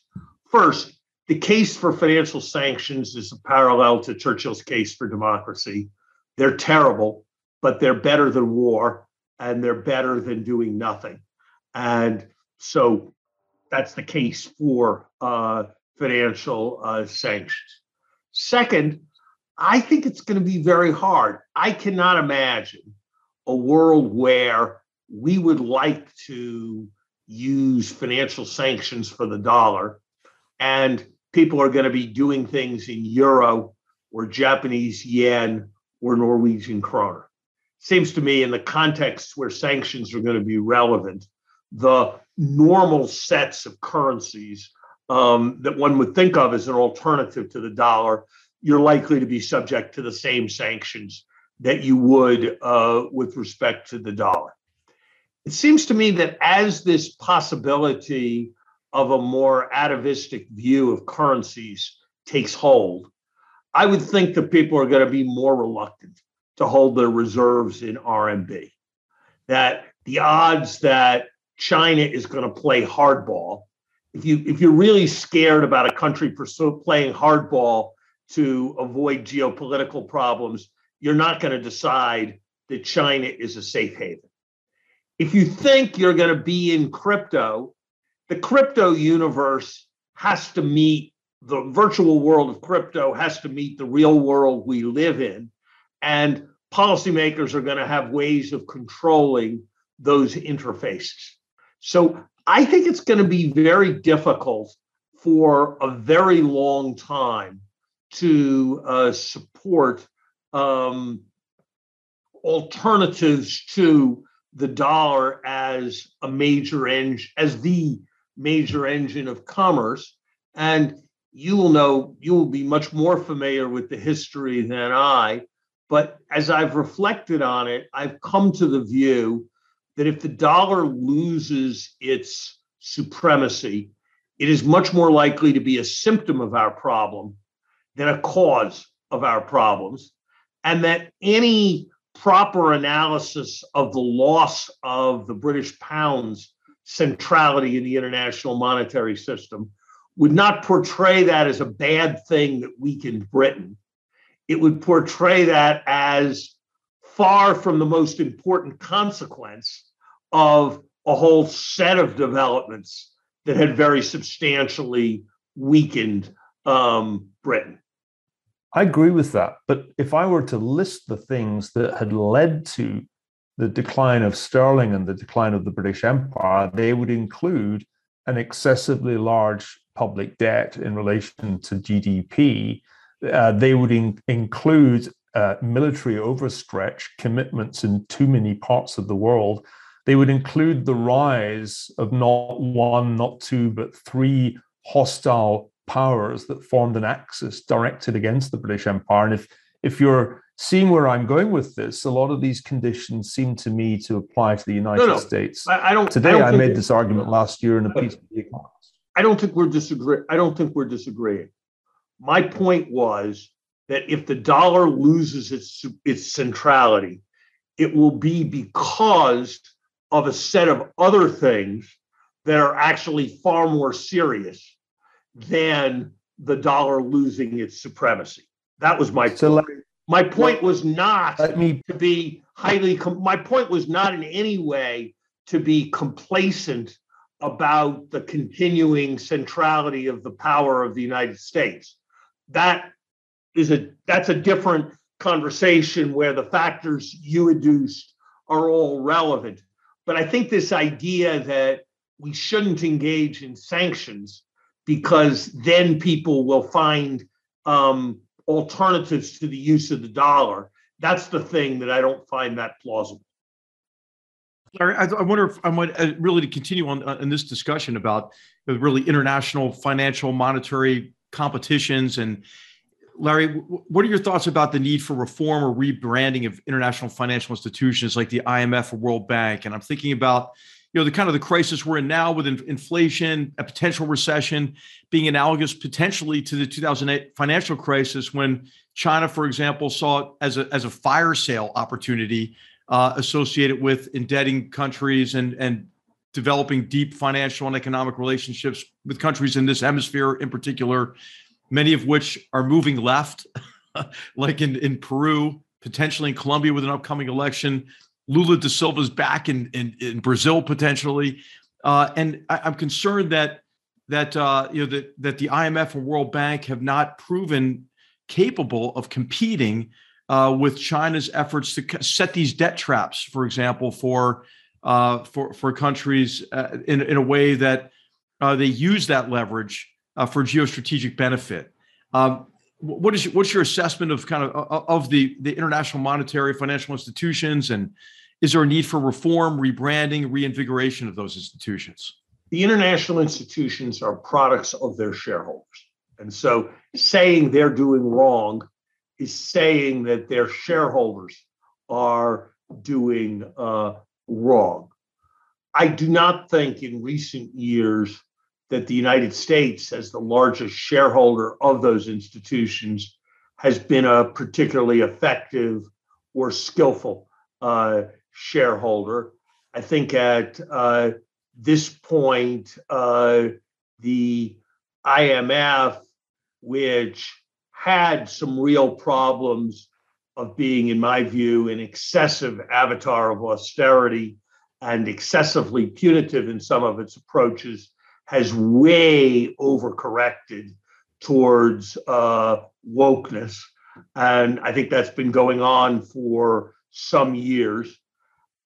First, the case for financial sanctions is a parallel to Churchill's case for democracy. They're terrible but they're better than war and they're better than doing nothing. And so that's the case for uh, financial uh, sanctions. Second, I think it's going to be very hard. I cannot imagine a world where we would like to use financial sanctions for the dollar and people are going to be doing things in euro or Japanese yen or Norwegian kroner. Seems to me in the context where sanctions are going to be relevant, the normal sets of currencies um, that one would think of as an alternative to the dollar, you're likely to be subject to the same sanctions that you would uh, with respect to the dollar. It seems to me that as this possibility of a more atavistic view of currencies takes hold, I would think that people are going to be more reluctant to hold their reserves in RMB. That the odds that China is going to play hardball, if you if you're really scared about a country playing hardball to avoid geopolitical problems, you're not going to decide that China is a safe haven. If you think you're going to be in crypto, the crypto universe has to meet the virtual world of crypto has to meet the real world we live in. And policymakers are going to have ways of controlling those interfaces. So I think it's going to be very difficult for a very long time to uh, support um, alternatives to the dollar as a major engine, as the major engine of commerce. And you will know, you will be much more familiar with the history than I but as I've reflected on it, I've come to the view that if the dollar loses its supremacy, it is much more likely to be a symptom of our problem than a cause of our problems. And that any proper analysis of the loss of the British pound's centrality in the international monetary system would not portray that as a bad thing that weakened Britain it would portray that as far from the most important consequence of a whole set of developments that had very substantially weakened um, Britain. I agree with that. But if I were to list the things that had led to the decline of sterling and the decline of the British Empire, they would include an excessively large public debt in relation to GDP, uh, they would in- include uh, military overstretch commitments in too many parts of the world. They would include the rise of not one, not two, but three hostile powers that formed an axis directed against the British Empire. And if if you're seeing where I'm going with this, a lot of these conditions seem to me to apply to the United no, no. States. I, I, don't. Today, I, don't I made this argument last year in a piece of The I don't think we're disagree. I don't think we're disagreeing My point was that if the dollar loses its, its centrality, it will be because of a set of other things that are actually far more serious than the dollar losing its supremacy. That was my so point. my point was not me, to be highly. My point was not in any way to be complacent about the continuing centrality of the power of the United States. That is a that's a different conversation where the factors you adduced are all relevant. But I think this idea that we shouldn't engage in sanctions because then people will find um, alternatives to the use of the dollar. That's the thing that I don't find that plausible. Larry, I, wonder if I might uh, really to continue on uh, in this discussion about really international financial monetary competitions and Larry, what are your thoughts about the need for reform or rebranding of international financial institutions like the IMF or World Bank? And I'm thinking about, you know, the kind of the crisis we're in now with inflation, a potential recession being analogous potentially to the 2008 financial crisis when China, for example, saw it as a, as a fire sale opportunity uh, associated with indebting countries and, and developing deep financial and economic relationships with countries in this hemisphere in particular many of which are moving left, like in, in Peru, potentially in Colombia with an upcoming election. Lula da Silva's back in, in, in Brazil potentially. Uh, and I, am concerned that that uh, you know that that the IMF and World Bank have not proven capable of competing uh, with China's efforts to set these debt traps, for example, for uh, for for countries uh, in in a way that uh, they use that leverage for geostrategic benefit. Um, what is what's your assessment of kind of of the the international monetary financial institutions and is there a need for reform, rebranding, reinvigoration of those institutions? The international institutions are products of their shareholders. And so saying they're doing wrong is saying that their shareholders are doing uh, wrong. I do not think in recent years that the United States, as the largest shareholder of those institutions, has been a particularly effective or skillful uh, shareholder. I think at uh, this point, uh, the IMF, which had some real problems of being, in my view, an excessive avatar of austerity and excessively punitive in some of its approaches, has way overcorrected towards uh, wokeness. And I think that's been going on for some years.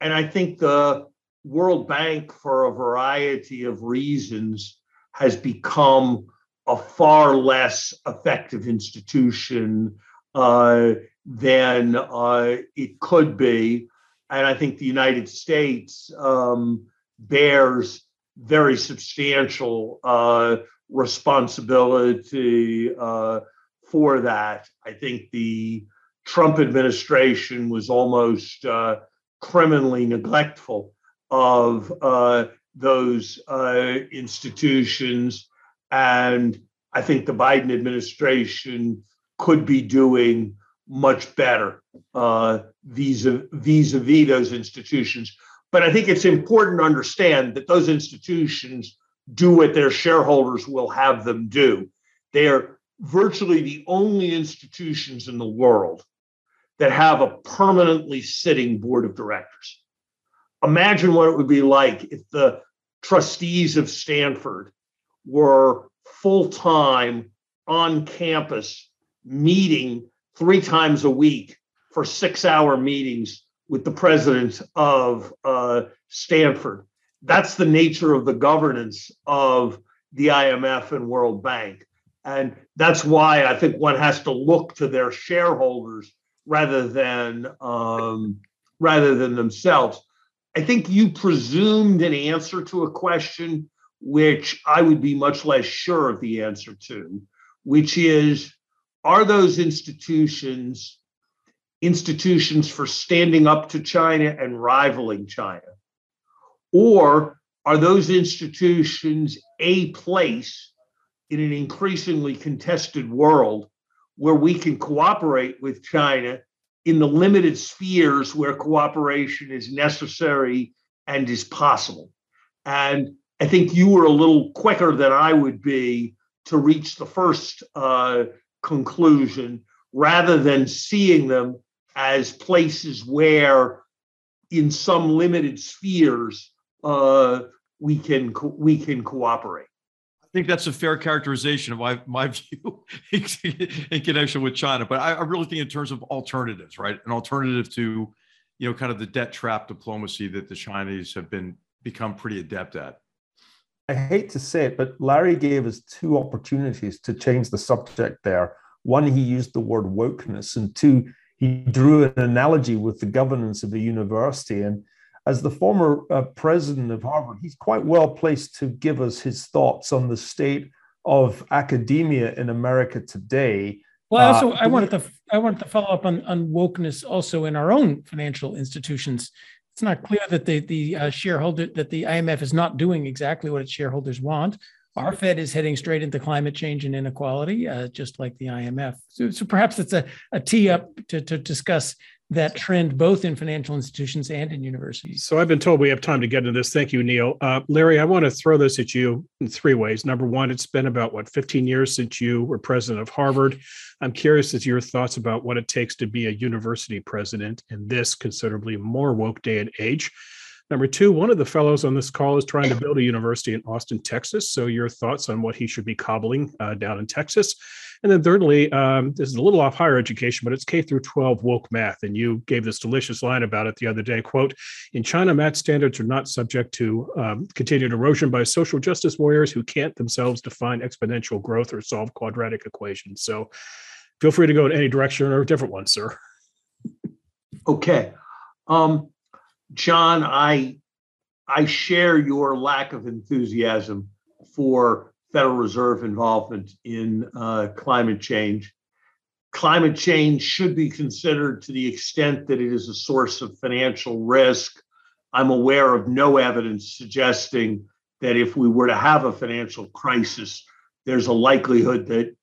And I think the World Bank, for a variety of reasons, has become a far less effective institution uh, than uh, it could be. And I think the United States um, bears very substantial uh, responsibility uh, for that. I think the Trump administration was almost uh, criminally neglectful of uh, those uh, institutions. And I think the Biden administration could be doing much better uh, vis-a-vis those institutions. But I think it's important to understand that those institutions do what their shareholders will have them do. They are virtually the only institutions in the world that have a permanently sitting board of directors. Imagine what it would be like if the trustees of Stanford were full time on campus meeting three times a week for six hour meetings with the president of uh, Stanford. That's the nature of the governance of the IMF and World Bank. And that's why I think one has to look to their shareholders rather than um, rather than themselves. I think you presumed an answer to a question which I would be much less sure of the answer to, which is are those institutions institutions for standing up to China and rivaling China? Or are those institutions a place in an increasingly contested world where we can cooperate with China in the limited spheres where cooperation is necessary and is possible. And I think you were a little quicker than I would be to reach the first uh, conclusion rather than seeing them as places where, in some limited spheres, uh, we can co- we can cooperate. Think that's a fair characterization of my, my view in connection with China. But I, I really think in terms of alternatives, right? An alternative to, you know, kind of the debt trap diplomacy that the Chinese have been become pretty adept at. I hate to say it, but Larry gave us two opportunities to change the subject there. One, he used the word wokeness, and two, he drew an analogy with the governance of a university. And as the former uh, president of Harvard, he's quite well placed to give us his thoughts on the state of academia in America today. Well, I also uh, I wanted to I wanted to follow up on, on wokeness also in our own financial institutions it's not clear that the the uh, shareholder that the IMF is not doing exactly what its shareholders want. Our Fed is heading straight into climate change and inequality, uh, just like the IMF. So, so perhaps it's a, a tee up to, to discuss that trend both in financial institutions and in universities. So I've been told we have time to get into this. Thank you, Niall. Uh, Larry, I want to throw this at you in three ways. Number one, it's been about what 15 years since you were president of Harvard. I'm curious as your thoughts about what it takes to be a university president in this considerably more woke day and age. Number two, one of the fellows on this call is trying to build a university in Austin, Texas. So, your thoughts on what he should be cobbling uh, down in Texas. And then, thirdly, um, this is a little off higher education, but it's K through 12 woke math. And you gave this delicious line about it the other day quote, in China, math standards are not subject to um, continued erosion by social justice warriors who can't themselves define exponential growth or solve quadratic equations. So, feel free to go in any direction or a different one, sir. Okay. Um, John, I I share your lack of enthusiasm for Federal Reserve involvement in uh, climate change. Climate change should be considered to the extent that it is a source of financial risk. I'm aware of no evidence suggesting that if we were to have a financial crisis, there's a likelihood that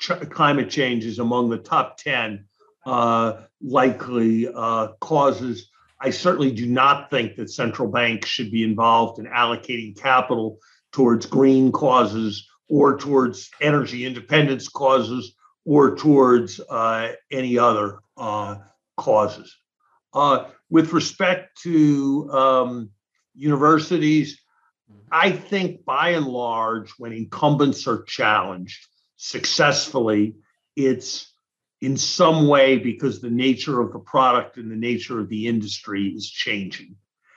ch- climate change is among the top 10 uh, likely uh, causes I certainly do not think that central banks should be involved in allocating capital towards green causes or towards energy independence causes or towards uh, any other uh, causes. Uh, with respect to um, universities, I think by and large, when incumbents are challenged successfully, it's in some way because the nature of the product and the nature of the industry is changing.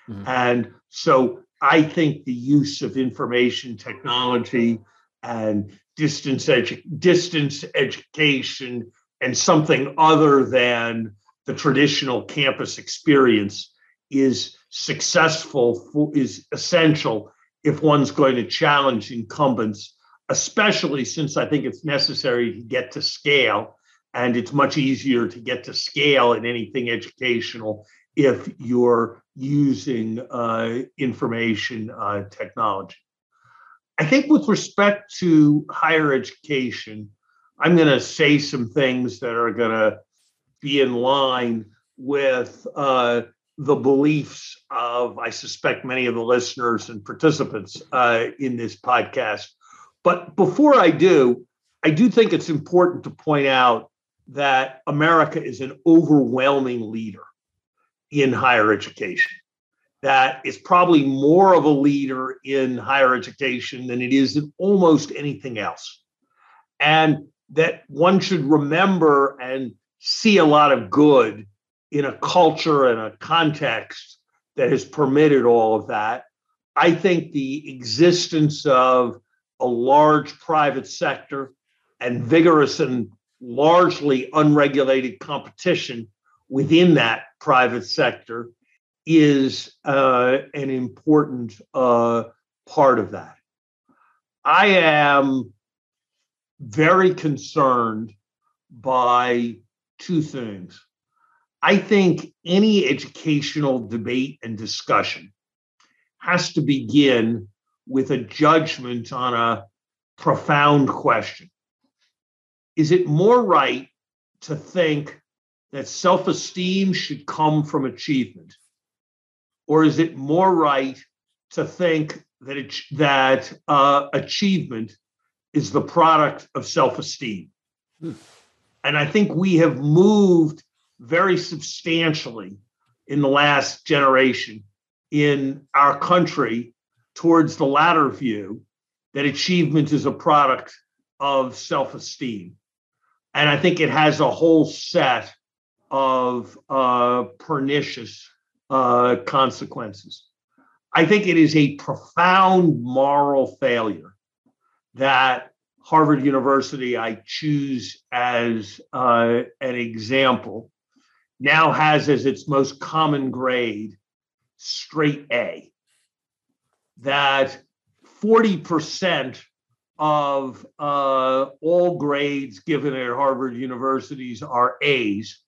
Mm-hmm. And so I think the use of information technology and distance edu- distance education and something other than the traditional campus experience is successful for, is essential if one's going to challenge incumbents especially since i think it's necessary to get to scale and it's much easier to get to scale in anything educational if you're using uh, information uh, technology. I think with respect to higher education, I'm going to say some things that are going to be in line with uh, the beliefs of, I suspect, many of the listeners and participants uh, in this podcast. But before I do, I do think it's important to point out that America is an overwhelming leader in higher education. That is probably more of a leader in higher education than it is in almost anything else. And that one should remember and see a lot of good in a culture and a context that has permitted all of that. I think the existence of a large private sector and vigorous and largely unregulated competition within that private sector is uh, an important uh, part of that. I am very concerned by two things. I think any educational debate and discussion has to begin with a judgment on a profound question. Is it more right to think that self esteem should come from achievement? Or is it more right to think that, it, that uh, achievement is the product of self esteem? Hmm. And I think we have moved very substantially in the last generation in our country towards the latter view that achievement is a product of self esteem. And I think it has a whole set of uh, pernicious uh, consequences. I think it is a profound moral failure that Harvard University, I choose as uh, an example, now has as its most common grade straight A. That 40% of uh, all grades given at Harvard universities are A's,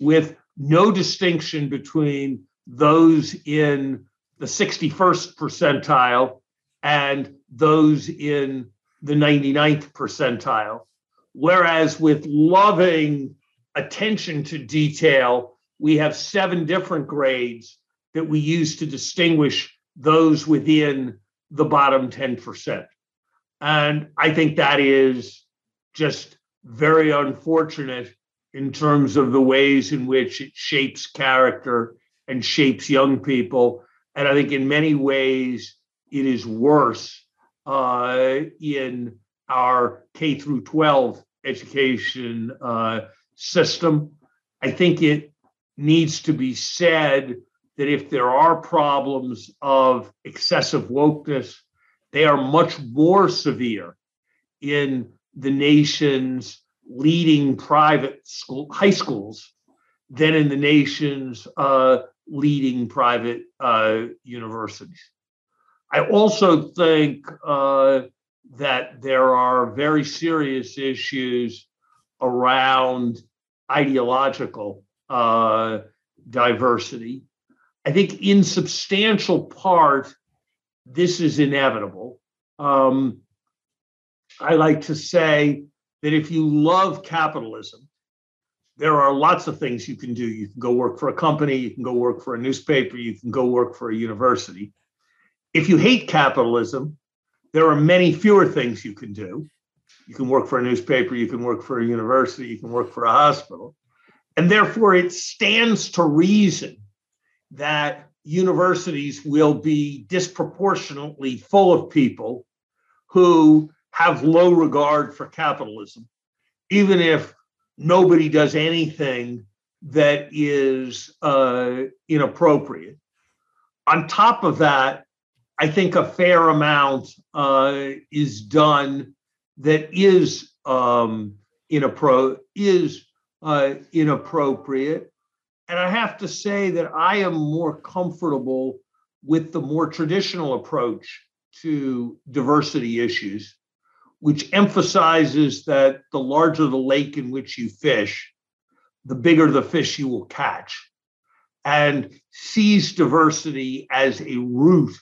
with no distinction between those in the 61st percentile and those in the 99th percentile. Whereas with loving attention to detail, we have seven different grades that we use to distinguish those within the bottom 10%. And I think that is just very unfortunate in terms of the ways in which it shapes character and shapes young people. And I think in many ways it is worse uh, in our K through 12 education uh, system. I think it needs to be said that if there are problems of excessive wokeness, they are much more severe in the nation's leading private school, high schools than in the nation's uh, leading private uh, universities. I also think uh, that there are very serious issues around ideological uh, diversity. I think, in substantial part, this is inevitable. Um, I like to say that if you love capitalism, there are lots of things you can do. You can go work for a company, you can go work for a newspaper, you can go work for a university. If you hate capitalism, there are many fewer things you can do. You can work for a newspaper, you can work for a university, you can work for a hospital. And therefore, it stands to reason that universities will be disproportionately full of people who have low regard for capitalism, even if nobody does anything that is uh, inappropriate. On top of that, I think a fair amount uh, is done that is um, inappro- is uh, inappropriate. And I have to say that I am more comfortable with the more traditional approach to diversity issues, which emphasizes that the larger the lake in which you fish, the bigger the fish you will catch, and sees diversity as a route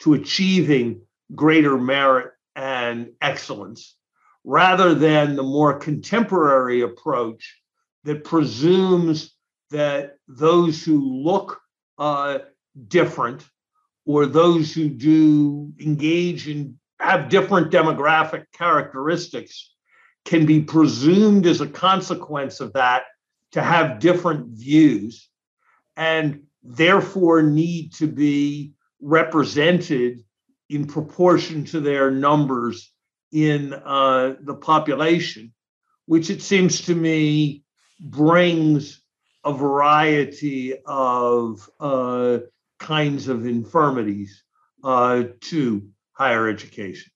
to achieving greater merit and excellence, rather than the more contemporary approach that presumes that those who look uh, different or those who do engage in have different demographic characteristics can be presumed as a consequence of that to have different views and therefore need to be represented in proportion to their numbers in uh, the population, which it seems to me brings a variety of uh, kinds of infirmities uh, to higher education.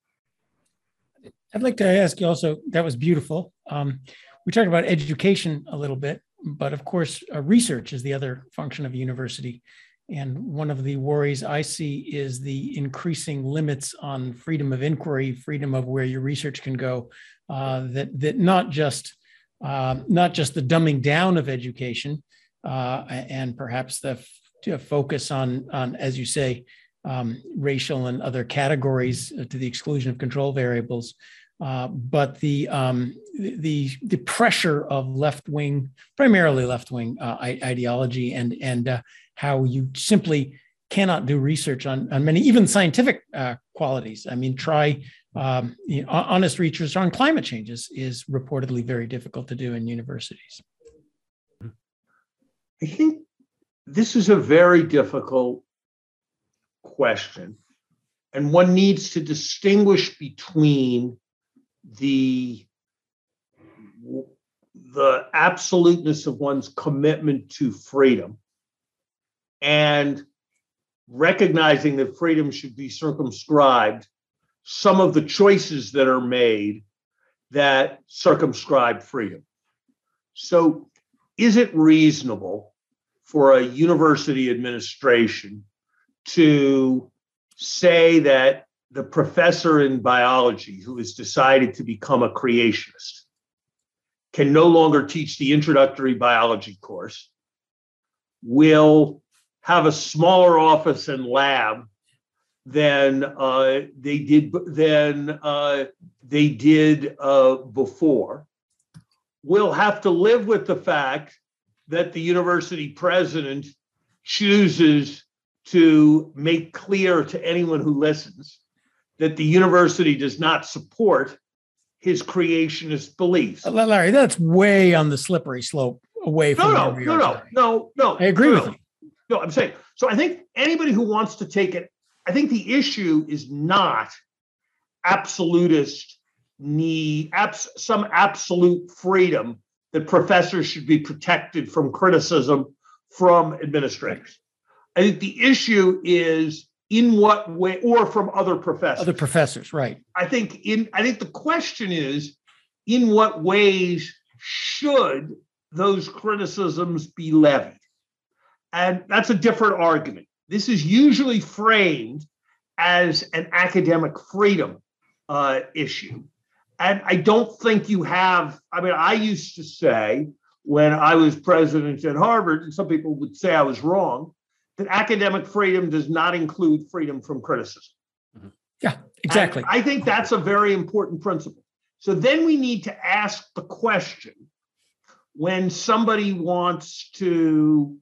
I'd like to ask you also, that was beautiful. Um, we talked about education a little bit, but of course, uh, research is the other function of a university. And one of the worries I see is the increasing limits on freedom of inquiry, freedom of where your research can go. Uh, that that not just uh, not just the dumbing down of education, uh, and perhaps the f- focus on on as you say, um, racial and other categories to the exclusion of control variables, Uh, but the, um, the the pressure of left wing, primarily left wing uh, ideology, and and uh, how you simply cannot do research on on many even scientific uh, qualities. I mean, try um, you know, honest research on climate change is, is reportedly very difficult to do in universities. I think this is a very difficult question, and one needs to distinguish between the the absoluteness of one's commitment to freedom and recognizing that freedom should be circumscribed some of the choices that are made that circumscribe freedom. So, is it reasonable for a university administration to say that the professor in biology who has decided to become a creationist can no longer teach the introductory biology course, will have a smaller office and lab than uh, they did than uh, they did uh, before. We'll have to live with the fact that the university president chooses to make clear to anyone who listens that the university does not support his creationist beliefs. Uh, Larry, that's way on the slippery slope away from no, no, no, no, no, no. I agree no, with no. you. No, I'm saying so. I think anybody who wants to take it I think the issue is not absolutist need abs- some absolute freedom that professors should be protected from criticism from administrators. I think the issue is in what way, or from other professors. Other professors, right? I think in I think the question is in what ways should those criticisms be levied? And that's a different argument. This is usually framed as an academic freedom uh, issue. And I don't think you have, I mean, I used to say when I was president at Harvard, and some people would say I was wrong, that academic freedom does not include freedom from criticism. Mm-hmm. Yeah, exactly. And I think that's a very important principle. So then we need to ask the question when somebody wants to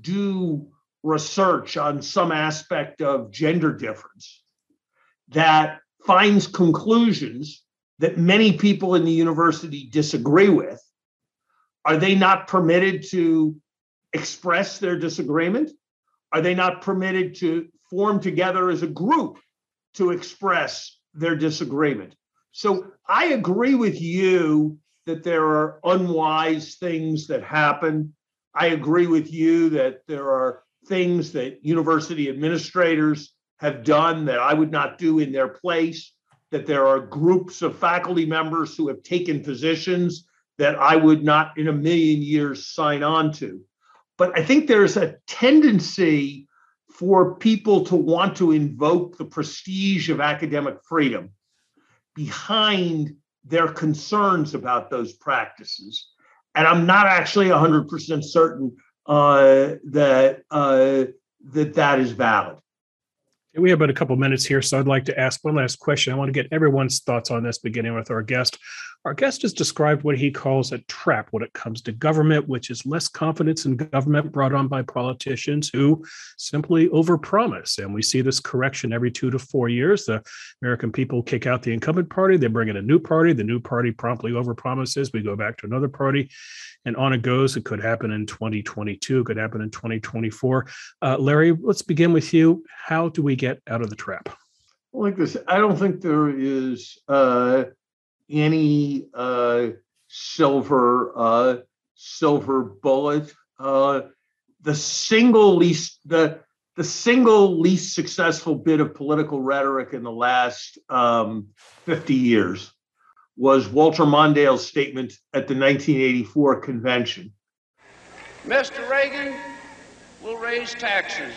do research on some aspect of gender difference that finds conclusions that many people in the university disagree with, are they not permitted to express their disagreement? Are they not permitted to form together as a group to express their disagreement? So I agree with you that there are unwise things that happen. I agree with you that there are things that university administrators have done that I would not do in their place, that there are groups of faculty members who have taken positions that I would not in a million years sign on to. But I think there's a tendency for people to want to invoke the prestige of academic freedom behind their concerns about those practices. And I'm not actually 100% certain uh, that uh, that that is valid. We have about a couple minutes here, so I'd like to ask one last question. I want to get everyone's thoughts on this, beginning with our guest. Our guest has described what he calls a trap when it comes to government, which is less confidence in government brought on by politicians who simply overpromise. And we see this correction every two to four years. The American people kick out the incumbent party, they bring in a new party. The new party promptly overpromises. We go back to another party, and on it goes. It could happen in 2022, it could happen in 2024. Uh, Larry, let's begin with you. How do we get out of the trap? Like this, I don't think there is. Uh any uh, silver uh, silver bullet. Uh, the single least the the single least successful bit of political rhetoric in the last um, 50 years was Walter Mondale's statement at the 1984 convention. Mr. Reagan will raise taxes,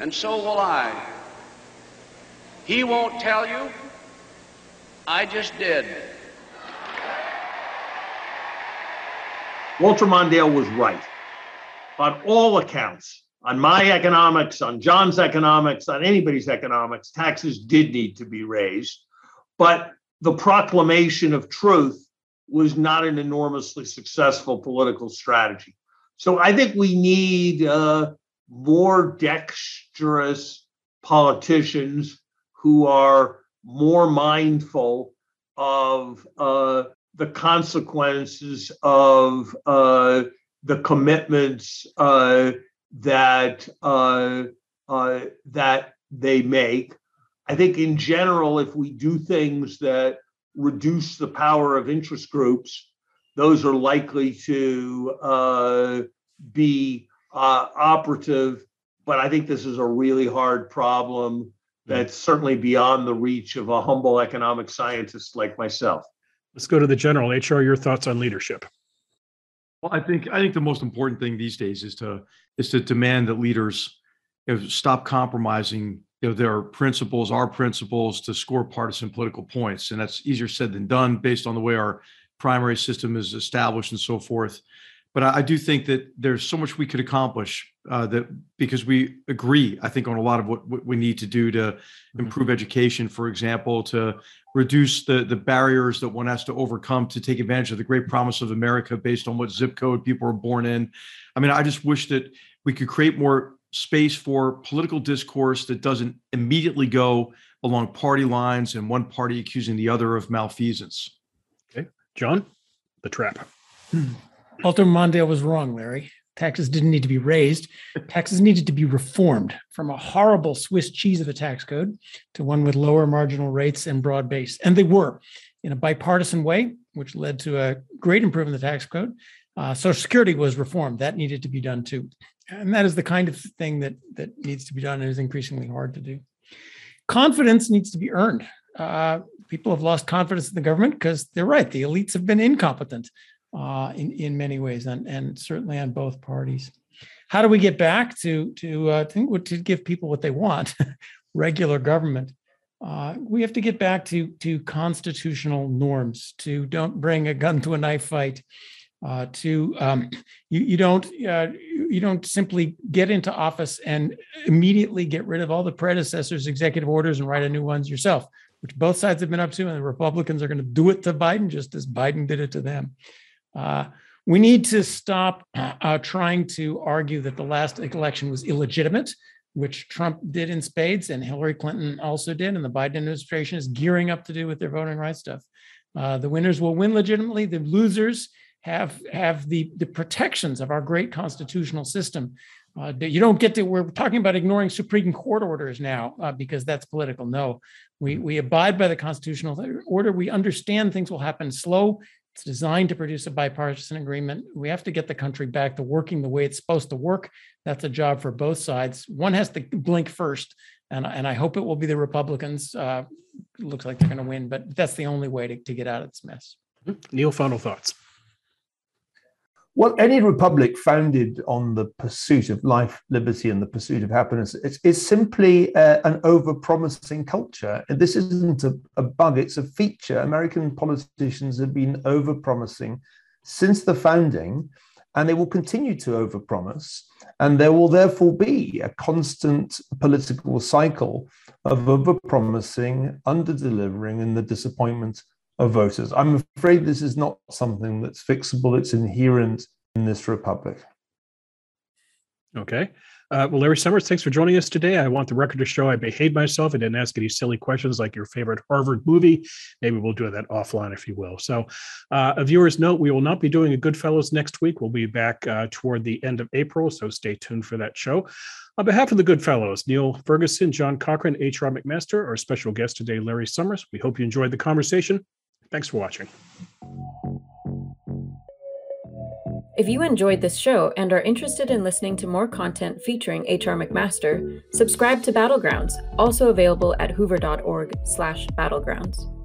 and so will I. He won't tell you I just did. Walter Mondale was right on all accounts. On my economics, on John's economics, on anybody's economics, taxes did need to be raised. But the proclamation of truth was not an enormously successful political strategy. So I think we need uh, more dexterous politicians who are more mindful of uh, the consequences of uh, the commitments uh, that uh, uh, that they make. I think in general, if we do things that reduce the power of interest groups, those are likely to uh, be operative. But I think this is a really hard problem that's certainly beyond the reach of a humble economic scientist like myself. Let's go to the general. HR, your thoughts on leadership? Well, I think I think the most important thing these days is to is to demand that leaders you know, stop compromising you know their principles, our principles, to score partisan political points, and that's easier said than done based on the way our primary system is established and so forth. But I, I do think that there's so much we could accomplish uh, that because we agree, I think, on a lot of what, what we need to do to mm-hmm. improve education, for example, to reduce the the barriers that one has to overcome to take advantage of the great promise of America based on what zip code people are born in. I mean, I just wish that we could create more space for political discourse that doesn't immediately go along party lines and one party accusing the other of malfeasance. Okay. John, the trap. Walter Mondale was wrong, Larry. Taxes didn't need to be raised. Taxes needed to be reformed from a horrible Swiss cheese of a tax code to one with lower marginal rates and broad base. And they were in a bipartisan way, which led to a great improvement in the tax code. Uh, Social Security was reformed. That needed to be done too and that is the kind of thing that that needs to be done and is increasingly hard to do confidence needs to be earned uh, people have lost confidence in the government because they're right the elites have been incompetent uh, in in many ways and and certainly on both parties. How do we get back to to uh, to, to give people what they want? Regular government. Uh, we have to get back to to constitutional norms to don't bring a gun to a knife fight uh, to um, you, you don't uh, you don't simply get into office and immediately get rid of all the predecessors executive orders and write a new ones yourself which both sides have been up to and the republicans are going to do it to biden just as biden did it to them uh, we need to stop uh, trying to argue that the last election was illegitimate which trump did in spades and hillary clinton also did and the biden administration is gearing up to do with their voting rights stuff uh, the winners will win legitimately the losers have have the the protections of our great constitutional system. Uh, you don't get to. We're talking about ignoring Supreme Court orders now uh, because that's political. No, we we abide by the constitutional order. We understand things will happen slow. It's designed to produce a bipartisan agreement. We have to get the country back to working the way it's supposed to work. That's a job for both sides. One has to blink first, and and I hope it will be the Republicans. Uh, looks like they're going to win, but that's the only way to, to get out of this mess. Mm-hmm. Niall, final thoughts. Well, any republic founded on the pursuit of life, liberty, and the pursuit of happiness is, is simply uh, an over-promising culture. This isn't a, a bug; it's a feature. American politicians have been over-promising since the founding, and they will continue to overpromise. And there will therefore be a constant political cycle of overpromising, under-delivering, and the disappointment of voters. I'm afraid this is not something that's fixable, it's inherent in this republic. Okay. Uh, well, Larry Summers, thanks for joining us today. I want the record to show I behaved myself. I didn't ask any silly questions like your favorite Harvard movie. Maybe we'll do that offline, if you will. So, uh, a viewer's note: we will not be doing a Goodfellows next week. We'll be back uh, toward the end of April, so stay tuned for that show. On behalf of the Goodfellows, Niall Ferguson, John Cochrane, H.R. McMaster, our special guest today, Larry Summers. We hope you enjoyed the conversation. Thanks for watching. If you enjoyed this show and are interested in listening to more content featuring H.R. McMaster, subscribe to Battlegrounds, also available at hoover.org/battlegrounds.